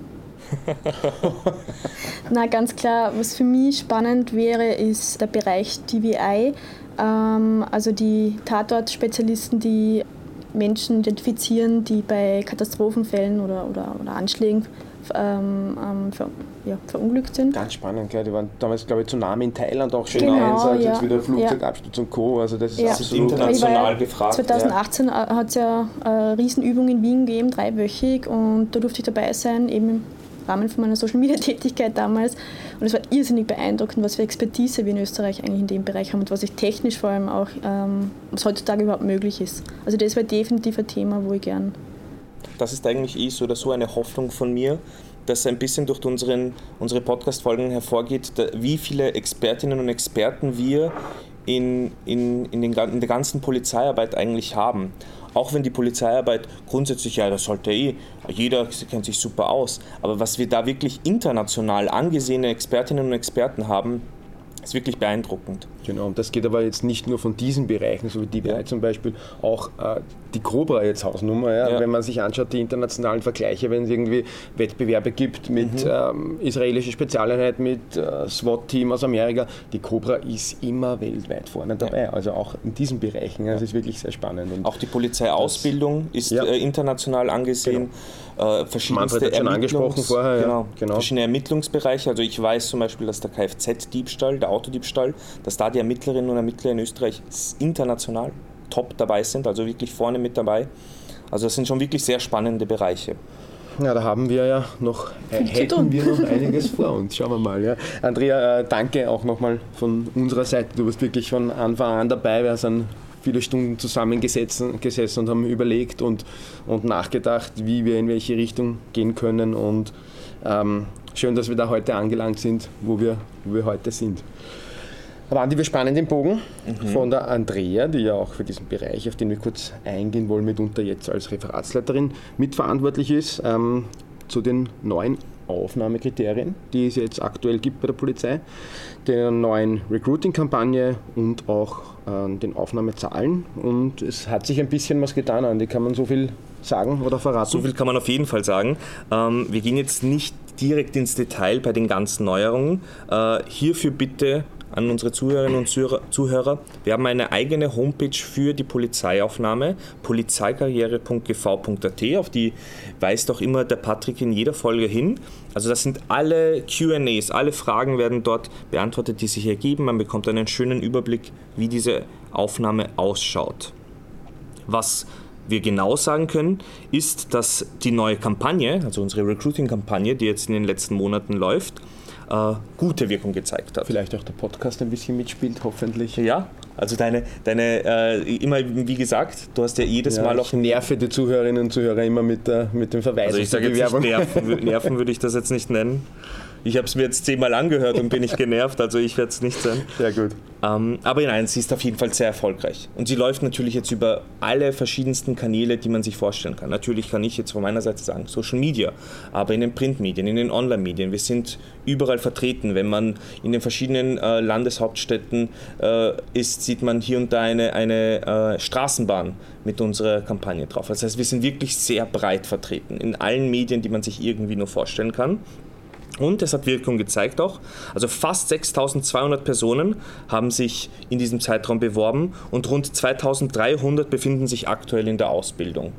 G: Na, ganz klar, was für mich spannend wäre, ist der Bereich DVI, ähm, also die Tatortspezialisten, die Menschen identifizieren, die bei Katastrophenfällen oder, oder, oder Anschlägen ähm, ähm, ver, ja, verunglückt sind.
A: Ganz spannend, klar. Die waren damals, glaube ich, Tsunami in Thailand auch schon genau, Einsatz, ja. jetzt wieder Flugzeugabsturz ja. und Co. Also das ist ja. absolut
B: international ja, gefragt.
G: 2018 hat es ja eine Riesenübung in Wien gegeben, dreiwöchig, und da durfte ich dabei sein, eben im Rahmen von meiner Social Media Tätigkeit damals. Und es war irrsinnig beeindruckend, was für Expertise wir in Österreich eigentlich in dem Bereich haben und was ich technisch vor allem auch, ähm, was heutzutage überhaupt möglich ist. Also das war definitiv ein Thema, wo ich gern.
B: Das ist eigentlich eh so oder so eine Hoffnung von mir, dass ein bisschen durch unseren, unsere Podcast-Folgen hervorgeht, wie viele Expertinnen und Experten wir in, in, in, den, in der ganzen Polizeiarbeit eigentlich haben. Auch wenn die Polizeiarbeit grundsätzlich, ja, das sollte eh, jeder kennt sich super aus. Aber was wir da wirklich international angesehene Expertinnen und Experten haben, ist wirklich beeindruckend.
A: Genau, und das geht aber jetzt nicht nur von diesen Bereichen, so wie die ja. zum Beispiel, auch äh, die Cobra jetzt Hausnummer. Ja? Ja. Wenn man sich anschaut, die internationalen Vergleiche, wenn es irgendwie Wettbewerbe gibt mit mhm. ähm, israelischer Spezialeinheit, mit äh, SWAT-Team aus Amerika, die Cobra ist immer weltweit vorne dabei. Also auch in diesen Bereichen. Das ist wirklich sehr spannend.
B: Und auch die Polizeiausbildung ist äh, international angesehen. Genau. Äh, verschiedenste
A: hat schon angesprochen vorher.
B: Genau, genau. Verschiedene Ermittlungsbereiche. Also ich weiß zum Beispiel, dass der Kfz-Diebstahl, der Autodiebstahl, dass da die die Ermittlerinnen und Ermittler in Österreich international top dabei sind, also wirklich vorne mit dabei. Also das sind schon wirklich sehr spannende Bereiche.
A: Ja, da haben wir ja noch, äh, hätten wir noch einiges vor uns. Schauen wir mal. Ja. Andrea, äh, danke auch nochmal von unserer Seite. Du warst wirklich von Anfang an dabei. Wir sind viele Stunden zusammengesessen gesessen und haben überlegt und, und nachgedacht, wie wir in welche Richtung gehen können. Und ähm, schön, dass wir da heute angelangt sind, wo wir, wo wir heute sind. Aber Andi, wir spannen den Bogen mhm. von der Andrea, die ja auch für diesen Bereich, auf den wir kurz eingehen wollen, mitunter jetzt als Referatsleiterin mitverantwortlich ist, ähm, zu den neuen Aufnahmekriterien, die es jetzt aktuell gibt bei der Polizei, der neuen Recruiting-Kampagne und auch äh, den Aufnahmezahlen. Und es hat sich ein bisschen was getan, Andi. Kann man so viel sagen oder verraten?
B: So viel kann man auf jeden Fall sagen. Ähm, wir gehen jetzt nicht direkt ins Detail bei den ganzen Neuerungen. Äh, hierfür bitte an unsere Zuhörerinnen und Zuhörer. Wir haben eine eigene Homepage für die Polizeiaufnahme, polizeikarriere.gv.at, auf die weist auch immer der Patrick in jeder Folge hin. Also das sind alle QAs, alle Fragen werden dort beantwortet, die sich ergeben. Man bekommt einen schönen Überblick, wie diese Aufnahme ausschaut. Was wir genau sagen können, ist, dass die neue Kampagne, also unsere Recruiting-Kampagne, die jetzt in den letzten Monaten läuft, äh, gute Wirkung gezeigt hat.
A: Vielleicht auch der Podcast ein bisschen mitspielt, hoffentlich.
B: Ja, also deine, deine äh, immer wie gesagt, du hast ja jedes ja, Mal auch.
A: Ich nerve die Zuhörerinnen und Zuhörer immer mit, der, mit dem Verweis.
B: Also ich sage jetzt nicht nerven, nerven würde ich das jetzt nicht nennen. Ich habe es mir jetzt zehnmal angehört und bin nicht genervt, also ich werde es nicht sein.
A: Sehr gut.
B: Ähm, aber nein, sie ist auf jeden Fall sehr erfolgreich. Und sie läuft natürlich jetzt über alle verschiedensten Kanäle, die man sich vorstellen kann. Natürlich kann ich jetzt von meiner Seite sagen, Social Media, aber in den Printmedien, in den Online-Medien. Wir sind überall vertreten. Wenn man in den verschiedenen äh, Landeshauptstädten äh, ist, sieht man hier und da eine, eine äh, Straßenbahn mit unserer Kampagne drauf. Das heißt, wir sind wirklich sehr breit vertreten in allen Medien, die man sich irgendwie nur vorstellen kann. Und es hat Wirkung gezeigt auch. Also fast 6200 Personen haben sich in diesem Zeitraum beworben und rund 2300 befinden sich aktuell in der Ausbildung.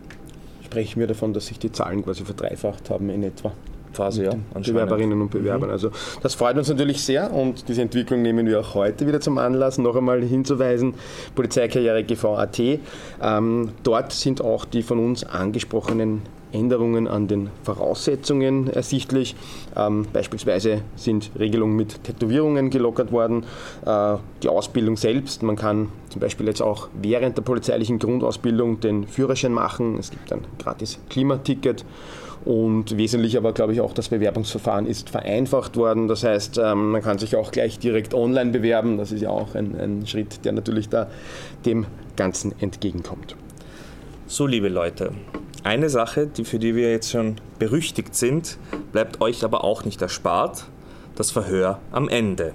A: Sprechen wir davon, dass sich die Zahlen quasi verdreifacht haben in etwa.
B: Phase, ja.
A: Bewerberinnen und Bewerbern. Mhm. Also das freut uns natürlich sehr und diese Entwicklung nehmen wir auch heute wieder zum Anlass, noch einmal hinzuweisen, Polizeikarriere GV.at. Ähm, dort sind auch die von uns angesprochenen Änderungen an den Voraussetzungen ersichtlich. Ähm, beispielsweise sind Regelungen mit Tätowierungen gelockert worden. Äh, die Ausbildung selbst, man kann zum Beispiel jetzt auch während der polizeilichen Grundausbildung den Führerschein machen. Es gibt ein gratis Klimaticket. Und wesentlich aber, glaube ich, auch das Bewerbungsverfahren ist vereinfacht worden. Das heißt, ähm, man kann sich auch gleich direkt online bewerben. Das ist ja auch ein, ein Schritt, der natürlich da dem Ganzen entgegenkommt.
B: So, liebe Leute, eine Sache, die, für die wir jetzt schon berüchtigt sind, bleibt euch aber auch nicht erspart. Das Verhör am Ende.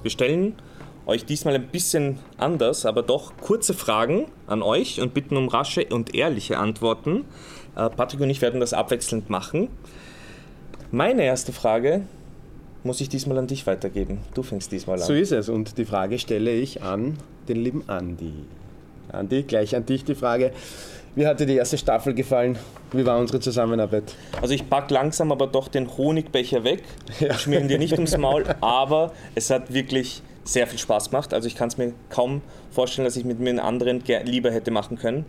B: Wir stellen euch diesmal ein bisschen anders, aber doch kurze Fragen an euch und bitten um rasche und ehrliche Antworten. Äh, Patrick und ich werden das abwechselnd machen. Meine erste Frage muss ich diesmal an dich weitergeben. Du fängst diesmal an.
A: So ist es und die Frage stelle ich an den lieben Andi. Andi, gleich an dich die Frage. Wie hat dir die erste Staffel gefallen? Wie war unsere Zusammenarbeit?
B: Also ich packe langsam aber doch den Honigbecher weg, ja. schmieren dir nicht ums Maul, aber es hat wirklich sehr viel Spaß gemacht. Also ich kann es mir kaum vorstellen, dass ich mit mir einen anderen lieber hätte machen können.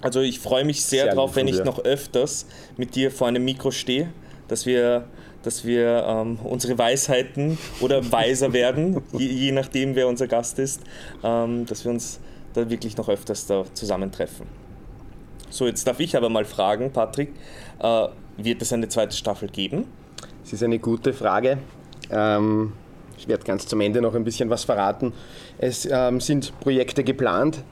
B: Also ich freue mich sehr, sehr drauf, wenn ich noch öfters mit dir vor einem Mikro stehe, dass wir dass wir ähm, unsere Weisheiten oder weiser werden, je, je, nachdem wer unser Gast ist, ähm, dass wir uns da wirklich noch öfters da zusammentreffen. So, jetzt darf ich aber mal fragen, Patrick, äh, wird es eine zweite Staffel geben?
A: Es ist eine gute Frage. Ähm, ich werde ganz zum Ende noch ein bisschen was verraten. Es ähm, sind Projekte geplant.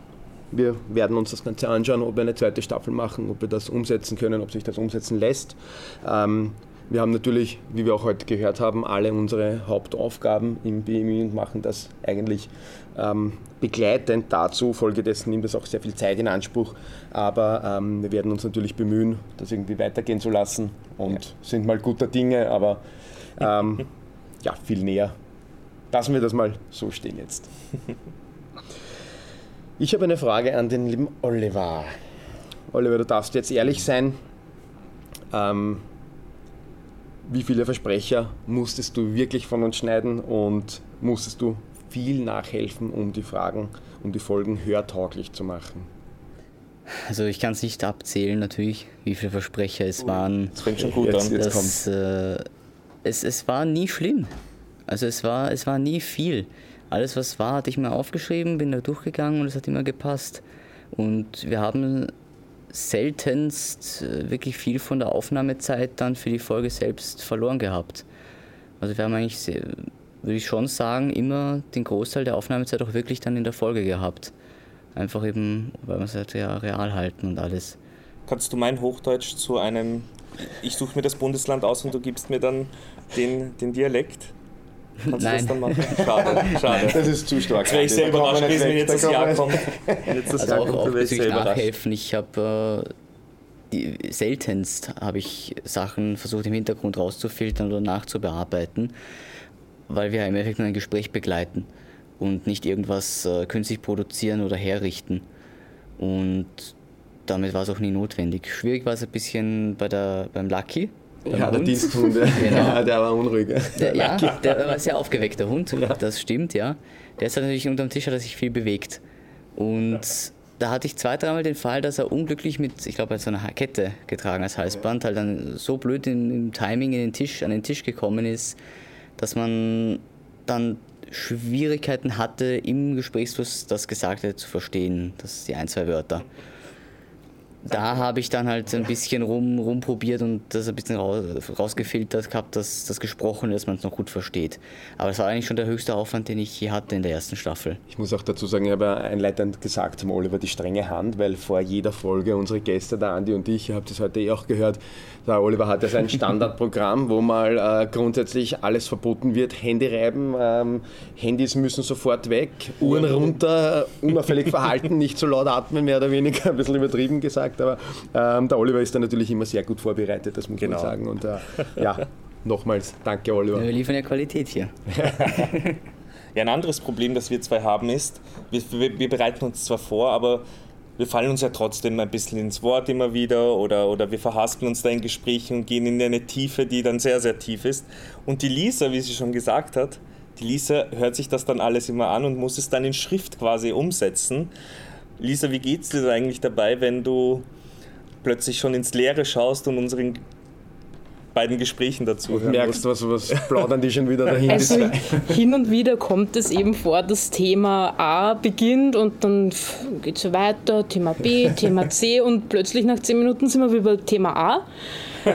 A: Wir werden uns das Ganze anschauen, ob wir eine zweite Staffel machen, ob wir das umsetzen können, ob sich das umsetzen lässt. Ähm, wir haben natürlich, wie wir auch heute gehört haben, alle unsere Hauptaufgaben im BMI und machen das eigentlich ähm, begleitend dazu. Folgedessen nimmt das auch sehr viel Zeit in Anspruch. Aber ähm, wir werden uns natürlich bemühen, das irgendwie weitergehen zu lassen und ja. sind mal guter Dinge, aber ähm, ja, viel näher. Lassen wir das mal so stehen jetzt. Ich habe eine Frage an den lieben Oliver. Oliver, du darfst jetzt ehrlich sein. Ähm, wie viele Versprecher musstest du wirklich von uns schneiden und musstest du viel nachhelfen, um die Fragen, um die Folgen hörtauglich zu machen?
C: Also ich kann es nicht abzählen natürlich, wie viele Versprecher es waren.
B: Das fängt schon gut
C: an. Das, äh, es, es war nie schlimm. Also es war, es war nie viel. Alles, was war, hatte ich mir aufgeschrieben, bin da durchgegangen und es hat immer gepasst. Und wir haben seltenst äh, wirklich viel von der Aufnahmezeit dann für die Folge selbst verloren gehabt. Also wir haben eigentlich, würde ich schon sagen, immer den Großteil der Aufnahmezeit auch wirklich dann in der Folge gehabt. Einfach eben, weil wir es halt ja real halten und alles.
B: Kannst du mein Hochdeutsch zu einem, ich suche mir das Bundesland aus und du gibst mir dann den, den Dialekt? Kannst
C: Nein.
B: du das dann machen? Schade, schade.
A: Das ist zu stark.
B: Jetzt wäre ich sehr überrascht gewesen, wenn jetzt
A: da
B: das Jahr
A: wir
B: kommt. Wenn jetzt das
C: Also
B: Jahr
C: auch,
B: kommt,
C: auch bezüglich. Nachhelfen. Ich habe äh, die, seltenst habe ich Sachen versucht im Hintergrund rauszufiltern oder nachzubearbeiten, weil wir im Endeffekt nur ein Gespräch begleiten und nicht irgendwas äh, künstlich produzieren oder herrichten. Und damit war es auch nie notwendig. Schwierig war es ein bisschen bei der, beim Lucky. Beim
A: Ja, der
C: Hund.
A: Diensthund, ja, der war unruhig.
C: Der, ja, der war ein sehr aufgeweckter Hund, das stimmt, ja. Der ist natürlich unterm Tisch, hat er sich viel bewegt. Und da hatte ich zwei, dreimal den Fall, dass er unglücklich mit, ich glaube, so einer Kette getragen als Halsband, halt dann so blöd in, im Timing in den Tisch, an den Tisch gekommen ist, dass man dann Schwierigkeiten hatte, im Gesprächsfluss das Gesagte zu verstehen, das die ein, zwei Wörter. Da habe ich dann halt ein bisschen rum, rumprobiert und das ein bisschen raus, rausgefiltert gehabt, dass das Gesprochene, dass man es noch gut versteht. Aber das war eigentlich schon der höchste Aufwand, den ich je hatte in der ersten Staffel.
A: Ich muss auch dazu sagen, ich habe einleitend gesagt zum Oliver die strenge Hand, weil vor jeder Folge unsere Gäste, der Andi und ich, ihr habt das heute eh auch gehört, der Oliver hat ja sein Standardprogramm, wo mal äh, grundsätzlich alles verboten wird, Handy reiben, ähm, Handys müssen sofort weg, Uhren runter, unauffällig verhalten, nicht so laut atmen, mehr oder weniger, ein bisschen übertrieben gesagt, aber ähm, der Oliver ist da natürlich immer sehr gut vorbereitet, das muss
B: Genau.
A: man sagen. Und äh, ja, nochmals, danke Oliver.
C: Wir liefern ja Qualität hier.
B: Ja, ein anderes Problem, das wir zwei haben, ist, wir, wir, wir bereiten uns zwar vor, aber wir fallen uns ja trotzdem ein bisschen ins Wort immer wieder oder, oder wir verhaspeln uns da in Gesprächen und gehen in eine Tiefe, die dann sehr, sehr tief ist. Und die Lisa, wie sie schon gesagt hat, die Lisa hört sich das dann alles immer an und muss es dann in Schrift quasi umsetzen. Lisa, wie geht's dir da eigentlich dabei, wenn du plötzlich schon ins Leere schaust und unseren beiden Gesprächen dazu
A: Du
B: hören
A: merkst, was, was plaudern die schon wieder dahin.
D: Also hin und wieder kommt es eben vor, das Thema A beginnt und dann geht es so weiter, Thema B, Thema C und plötzlich nach zehn Minuten sind wir wieder bei Thema A.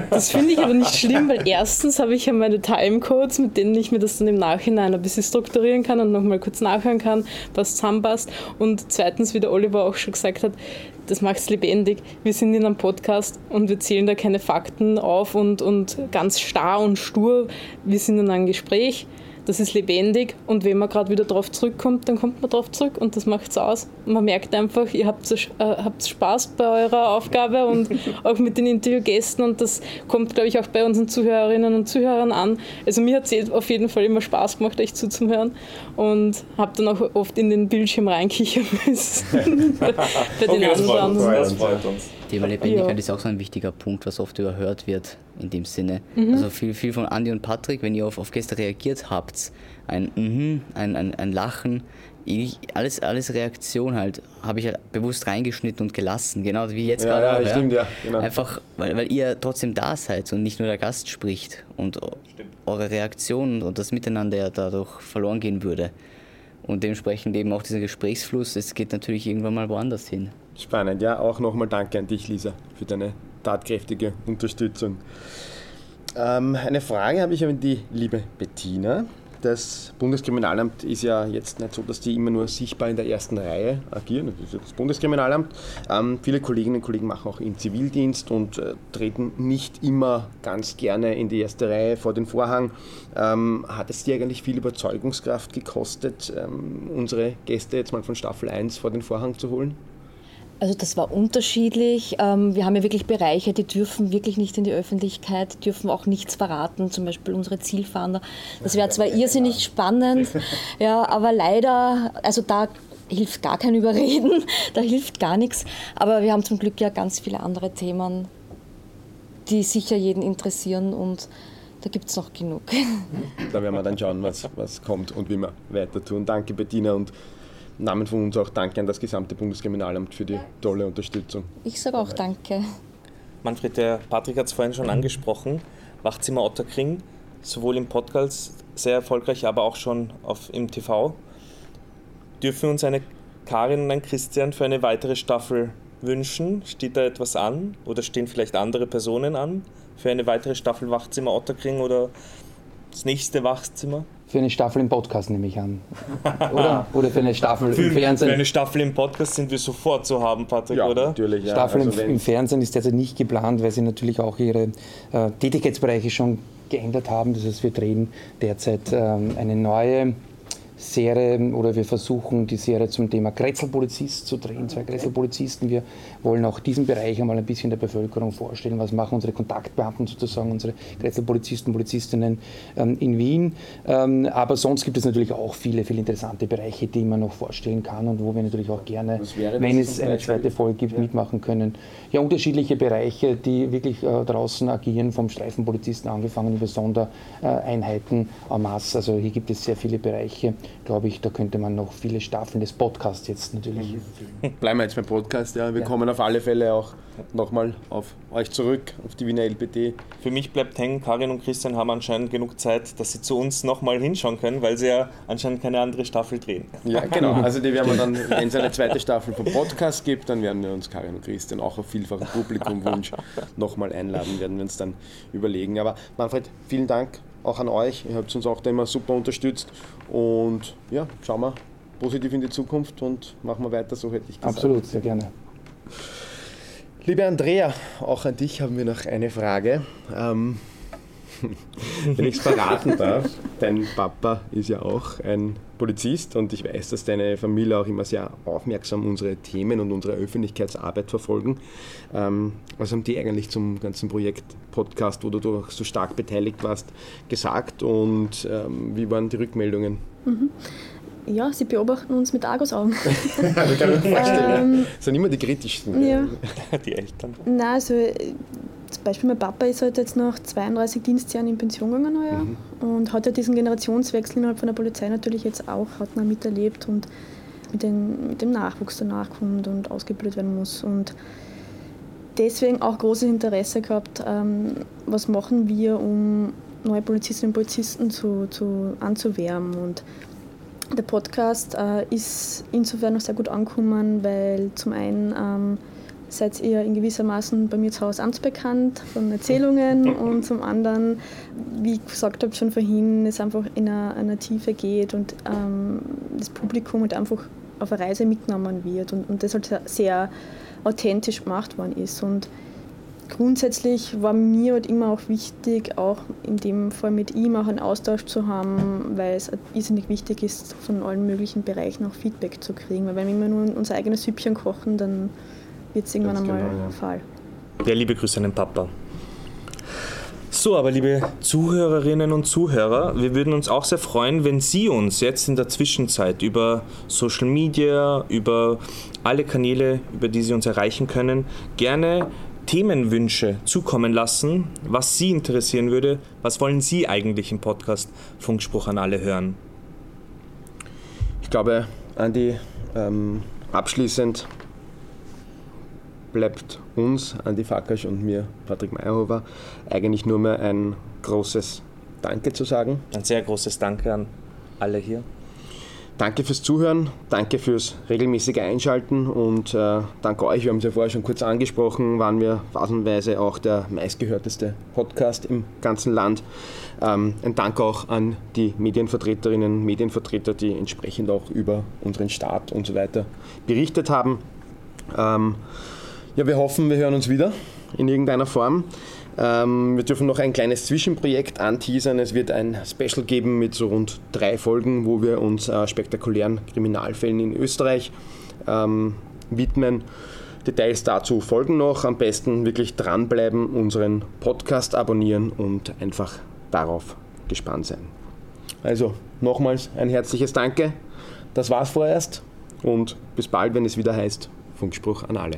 D: Das finde ich aber nicht schlimm, weil erstens habe ich ja meine Timecodes, mit denen ich mir das dann im Nachhinein ein bisschen strukturieren kann und nochmal kurz nachhören kann, was zusammenpasst. Und zweitens, wie der Oliver auch schon gesagt hat, das macht es lebendig. Wir sind in einem Podcast und wir zählen da keine Fakten auf und, und ganz starr und stur. Wir sind in einem Gespräch. Das ist lebendig und wenn man gerade wieder drauf zurückkommt, dann kommt man drauf zurück und das macht es aus. Man merkt einfach, ihr habt, so, äh, habt Spaß bei eurer Aufgabe und auch mit den Interviewgästen und das kommt, glaube ich, auch bei unseren Zuhörerinnen und Zuhörern an. Also mir hat es auf jeden Fall immer Spaß gemacht, euch zuzuhören und habe dann auch oft in den Bildschirm reinkichern müssen bei, den
B: Okay, das freut uns.
D: anderen.
B: Das freut uns.
C: Thema Lebendigkeit
D: Ja.
C: ist auch so ein wichtiger Punkt, was oft überhört wird in dem Sinne.
D: Mhm.
C: Also viel, viel von Andi und Patrick, wenn ihr auf, auf Gäste reagiert habt, ein Mhm, ein, ein, ein Lachen, ich, alles, alles Reaktion halt, habe ich halt bewusst reingeschnitten und gelassen, genau wie jetzt
A: Ja,
C: gerade
A: ja,
C: auch.
A: stimmt, ja, genau.
C: Einfach, weil, weil ihr trotzdem da seid und nicht nur der Gast spricht und eure Reaktion und das Miteinander ja dadurch verloren gehen würde. Und dementsprechend eben auch dieser Gesprächsfluss, es geht natürlich irgendwann mal woanders hin.
A: Spannend, ja. Auch nochmal danke an dich, Lisa, für deine tatkräftige Unterstützung. Ähm, eine Frage habe ich an die liebe Bettina. Das Bundeskriminalamt ist ja jetzt nicht so, dass die immer nur sichtbar in der ersten Reihe agieren. Das ist ja das Bundeskriminalamt. Ähm, viele Kolleginnen und Kollegen machen auch ihren Zivildienst und äh, treten nicht immer ganz gerne in die erste Reihe vor den Vorhang. Ähm, hat es dir eigentlich viel Überzeugungskraft gekostet, ähm, unsere Gäste jetzt mal von Staffel 1 vor den Vorhang zu holen?
F: Also das war unterschiedlich. Ähm, Wir haben ja wirklich Bereiche, die dürfen wirklich nicht in die Öffentlichkeit, dürfen auch nichts verraten, zum Beispiel unsere Zielfahnder. Das wäre zwar irrsinnig spannend, ja, aber leider, also da hilft gar kein Überreden, da hilft gar nichts. Aber wir haben zum Glück ja ganz viele andere Themen, die sicher jeden interessieren und da gibt es noch genug.
A: Da werden wir dann schauen, was, was kommt und wie wir weiter tun. Danke, Bettina, und Namen von uns auch danke an das gesamte Bundeskriminalamt für die tolle Unterstützung.
F: Ich sage auch Danke.
B: Manfred, der Patrick hat es vorhin schon angesprochen. Wachzimmer Otterkring sowohl im Podcast sehr erfolgreich, aber auch schon auf, im TV. Dürfen wir uns eine Karin und ein Christian für eine weitere Staffel wünschen? Steht da etwas an? Oder stehen vielleicht andere Personen an für eine weitere Staffel Wachzimmer Otterkring oder das nächste Wachzimmer?
E: Für eine Staffel im Podcast nehme ich an. Oder? Oder für eine Staffel
B: Für,
E: im Fernsehen.
B: für eine Staffel im Podcast sind wir sofort zu haben, Patrick,
A: Ja,
B: oder?
A: natürlich. Ja.
E: Staffel
A: Also
E: im, im Fernsehen ist derzeit nicht geplant, weil sie natürlich auch ihre äh, Tätigkeitsbereiche schon geändert haben. Das heißt, wir drehen derzeit ähm, eine neue Serie oder wir versuchen die Serie zum Thema Kretzelpolizist zu drehen, zwei Kretzelpolizisten. Wir wollen auch diesen Bereich einmal ein bisschen der Bevölkerung vorstellen. Was machen unsere Kontaktbeamten sozusagen, unsere Kretzelpolizisten, Polizistinnen ähm, in Wien. Ähm, aber sonst gibt es natürlich auch viele, viele interessante Bereiche, die man noch vorstellen kann und wo wir natürlich auch gerne, wenn es eine zweite Folge gibt, mitmachen können. Ja, unterschiedliche Bereiche, die wirklich äh, draußen agieren, vom Streifenpolizisten angefangen über Sondereinheiten en masse. Also hier gibt es sehr viele Bereiche, glaube ich, da könnte man noch viele Staffeln des Podcasts jetzt natürlich.
A: Bleiben wir jetzt beim Podcast. Ja. Wir
E: Ja.
A: kommen auf alle Fälle auch nochmal auf euch zurück, auf die Wiener LPT.
B: Für mich bleibt hängen, Karin und Christian haben anscheinend genug Zeit, dass sie zu uns nochmal hinschauen können, weil sie ja anscheinend keine andere Staffel drehen.
A: Ja, genau. Also die werden wir dann, wenn es eine zweite Staffel vom Podcast gibt, dann werden wir uns Karin und Christian auch auf vielfachen Publikumwunsch nochmal einladen, werden wir uns dann überlegen. Aber Manfred, vielen Dank auch an euch. Ihr habt uns auch da immer super unterstützt. Und ja, schauen wir positiv in die Zukunft und machen wir weiter, so hätte ich gesagt.
E: Absolut, sehr gerne.
A: Liebe Andrea, auch an dich haben wir noch eine Frage. Ähm, wenn ich es verraten darf, dein Papa ist ja auch ein Polizist und ich weiß, dass deine Familie auch immer sehr aufmerksam unsere Themen und unsere Öffentlichkeitsarbeit verfolgen. Ähm, was haben die eigentlich zum ganzen Projekt Podcast, wo du doch so stark beteiligt warst, gesagt und ähm, wie waren die Rückmeldungen?
G: Ja, sie beobachten uns mit Argusaugen.
A: ich kann mir vorstellen, das sind immer die kritischsten.
G: ja.
B: Die Eltern.
G: Nein, also äh, Beispiel mein Papa ist halt jetzt nach 32 Dienstjahren in Pension gegangen heuer und hat ja diesen Generationswechsel innerhalb von der Polizei natürlich jetzt auch hat man miterlebt und mit, den, mit dem Nachwuchs danach kommt und ausgebildet werden muss. Und deswegen auch großes Interesse gehabt, ähm, was machen wir, um neue Polizistinnen und Polizisten zu, zu, anzuwärmen. Und der Podcast äh, ist insofern noch sehr gut angekommen, weil zum einen ähm, seid ihr in gewissermaßen bei mir zu Hause amtsbekannt von Erzählungen und zum anderen, wie ich gesagt habe schon vorhin, es einfach in eine, eine Tiefe geht und ähm, das Publikum halt einfach auf eine Reise mitgenommen wird und, und das halt sehr, sehr authentisch gemacht worden ist. Und grundsätzlich war mir halt immer auch wichtig, auch in dem Fall mit ihm auch einen Austausch zu haben, weil es irrsinnig wichtig ist, von allen möglichen Bereichen auch Feedback zu kriegen. Weil wenn wir immer nur unser eigenes Süppchen kochen, dann wird es irgendwann
A: Ganz
G: einmal
A: genau, ja.
G: Fall.
B: Ja, liebe Grüße an den Papa. So, aber liebe Zuhörerinnen und Zuhörer, wir würden uns auch sehr freuen, wenn Sie uns jetzt in der Zwischenzeit über Social Media, über alle Kanäle, über die Sie uns erreichen können, gerne Themenwünsche zukommen lassen, was Sie interessieren würde. Was wollen Sie eigentlich im Podcast Funkspruch an alle hören?
A: Ich glaube, Andi, ähm, abschließend bleibt uns, Andi Fakasch und mir, Patrick Meyerhofer, eigentlich nur mehr ein großes Danke zu sagen.
B: Ein sehr großes Danke an alle hier.
A: Danke fürs Zuhören, danke fürs regelmäßige Einschalten und äh, danke euch, wir haben es ja vorher schon kurz angesprochen, waren wir phasenweise auch der meistgehörteste Podcast im ganzen Land. Ähm, ein Dank auch an die Medienvertreterinnen und Medienvertreter, die entsprechend auch über unseren Staat und so weiter berichtet haben. Ähm, ja, wir hoffen, wir hören uns wieder in irgendeiner Form. Ähm, wir dürfen noch ein kleines Zwischenprojekt anteasern. Es wird ein Special geben mit so rund drei Folgen, wo wir uns äh, spektakulären Kriminalfällen in Österreich ähm, widmen. Details dazu folgen noch. Am besten wirklich dranbleiben, unseren Podcast abonnieren und einfach darauf gespannt sein. Also nochmals ein herzliches Danke. Das war's vorerst und bis bald, wenn es wieder heißt Funkspruch an alle.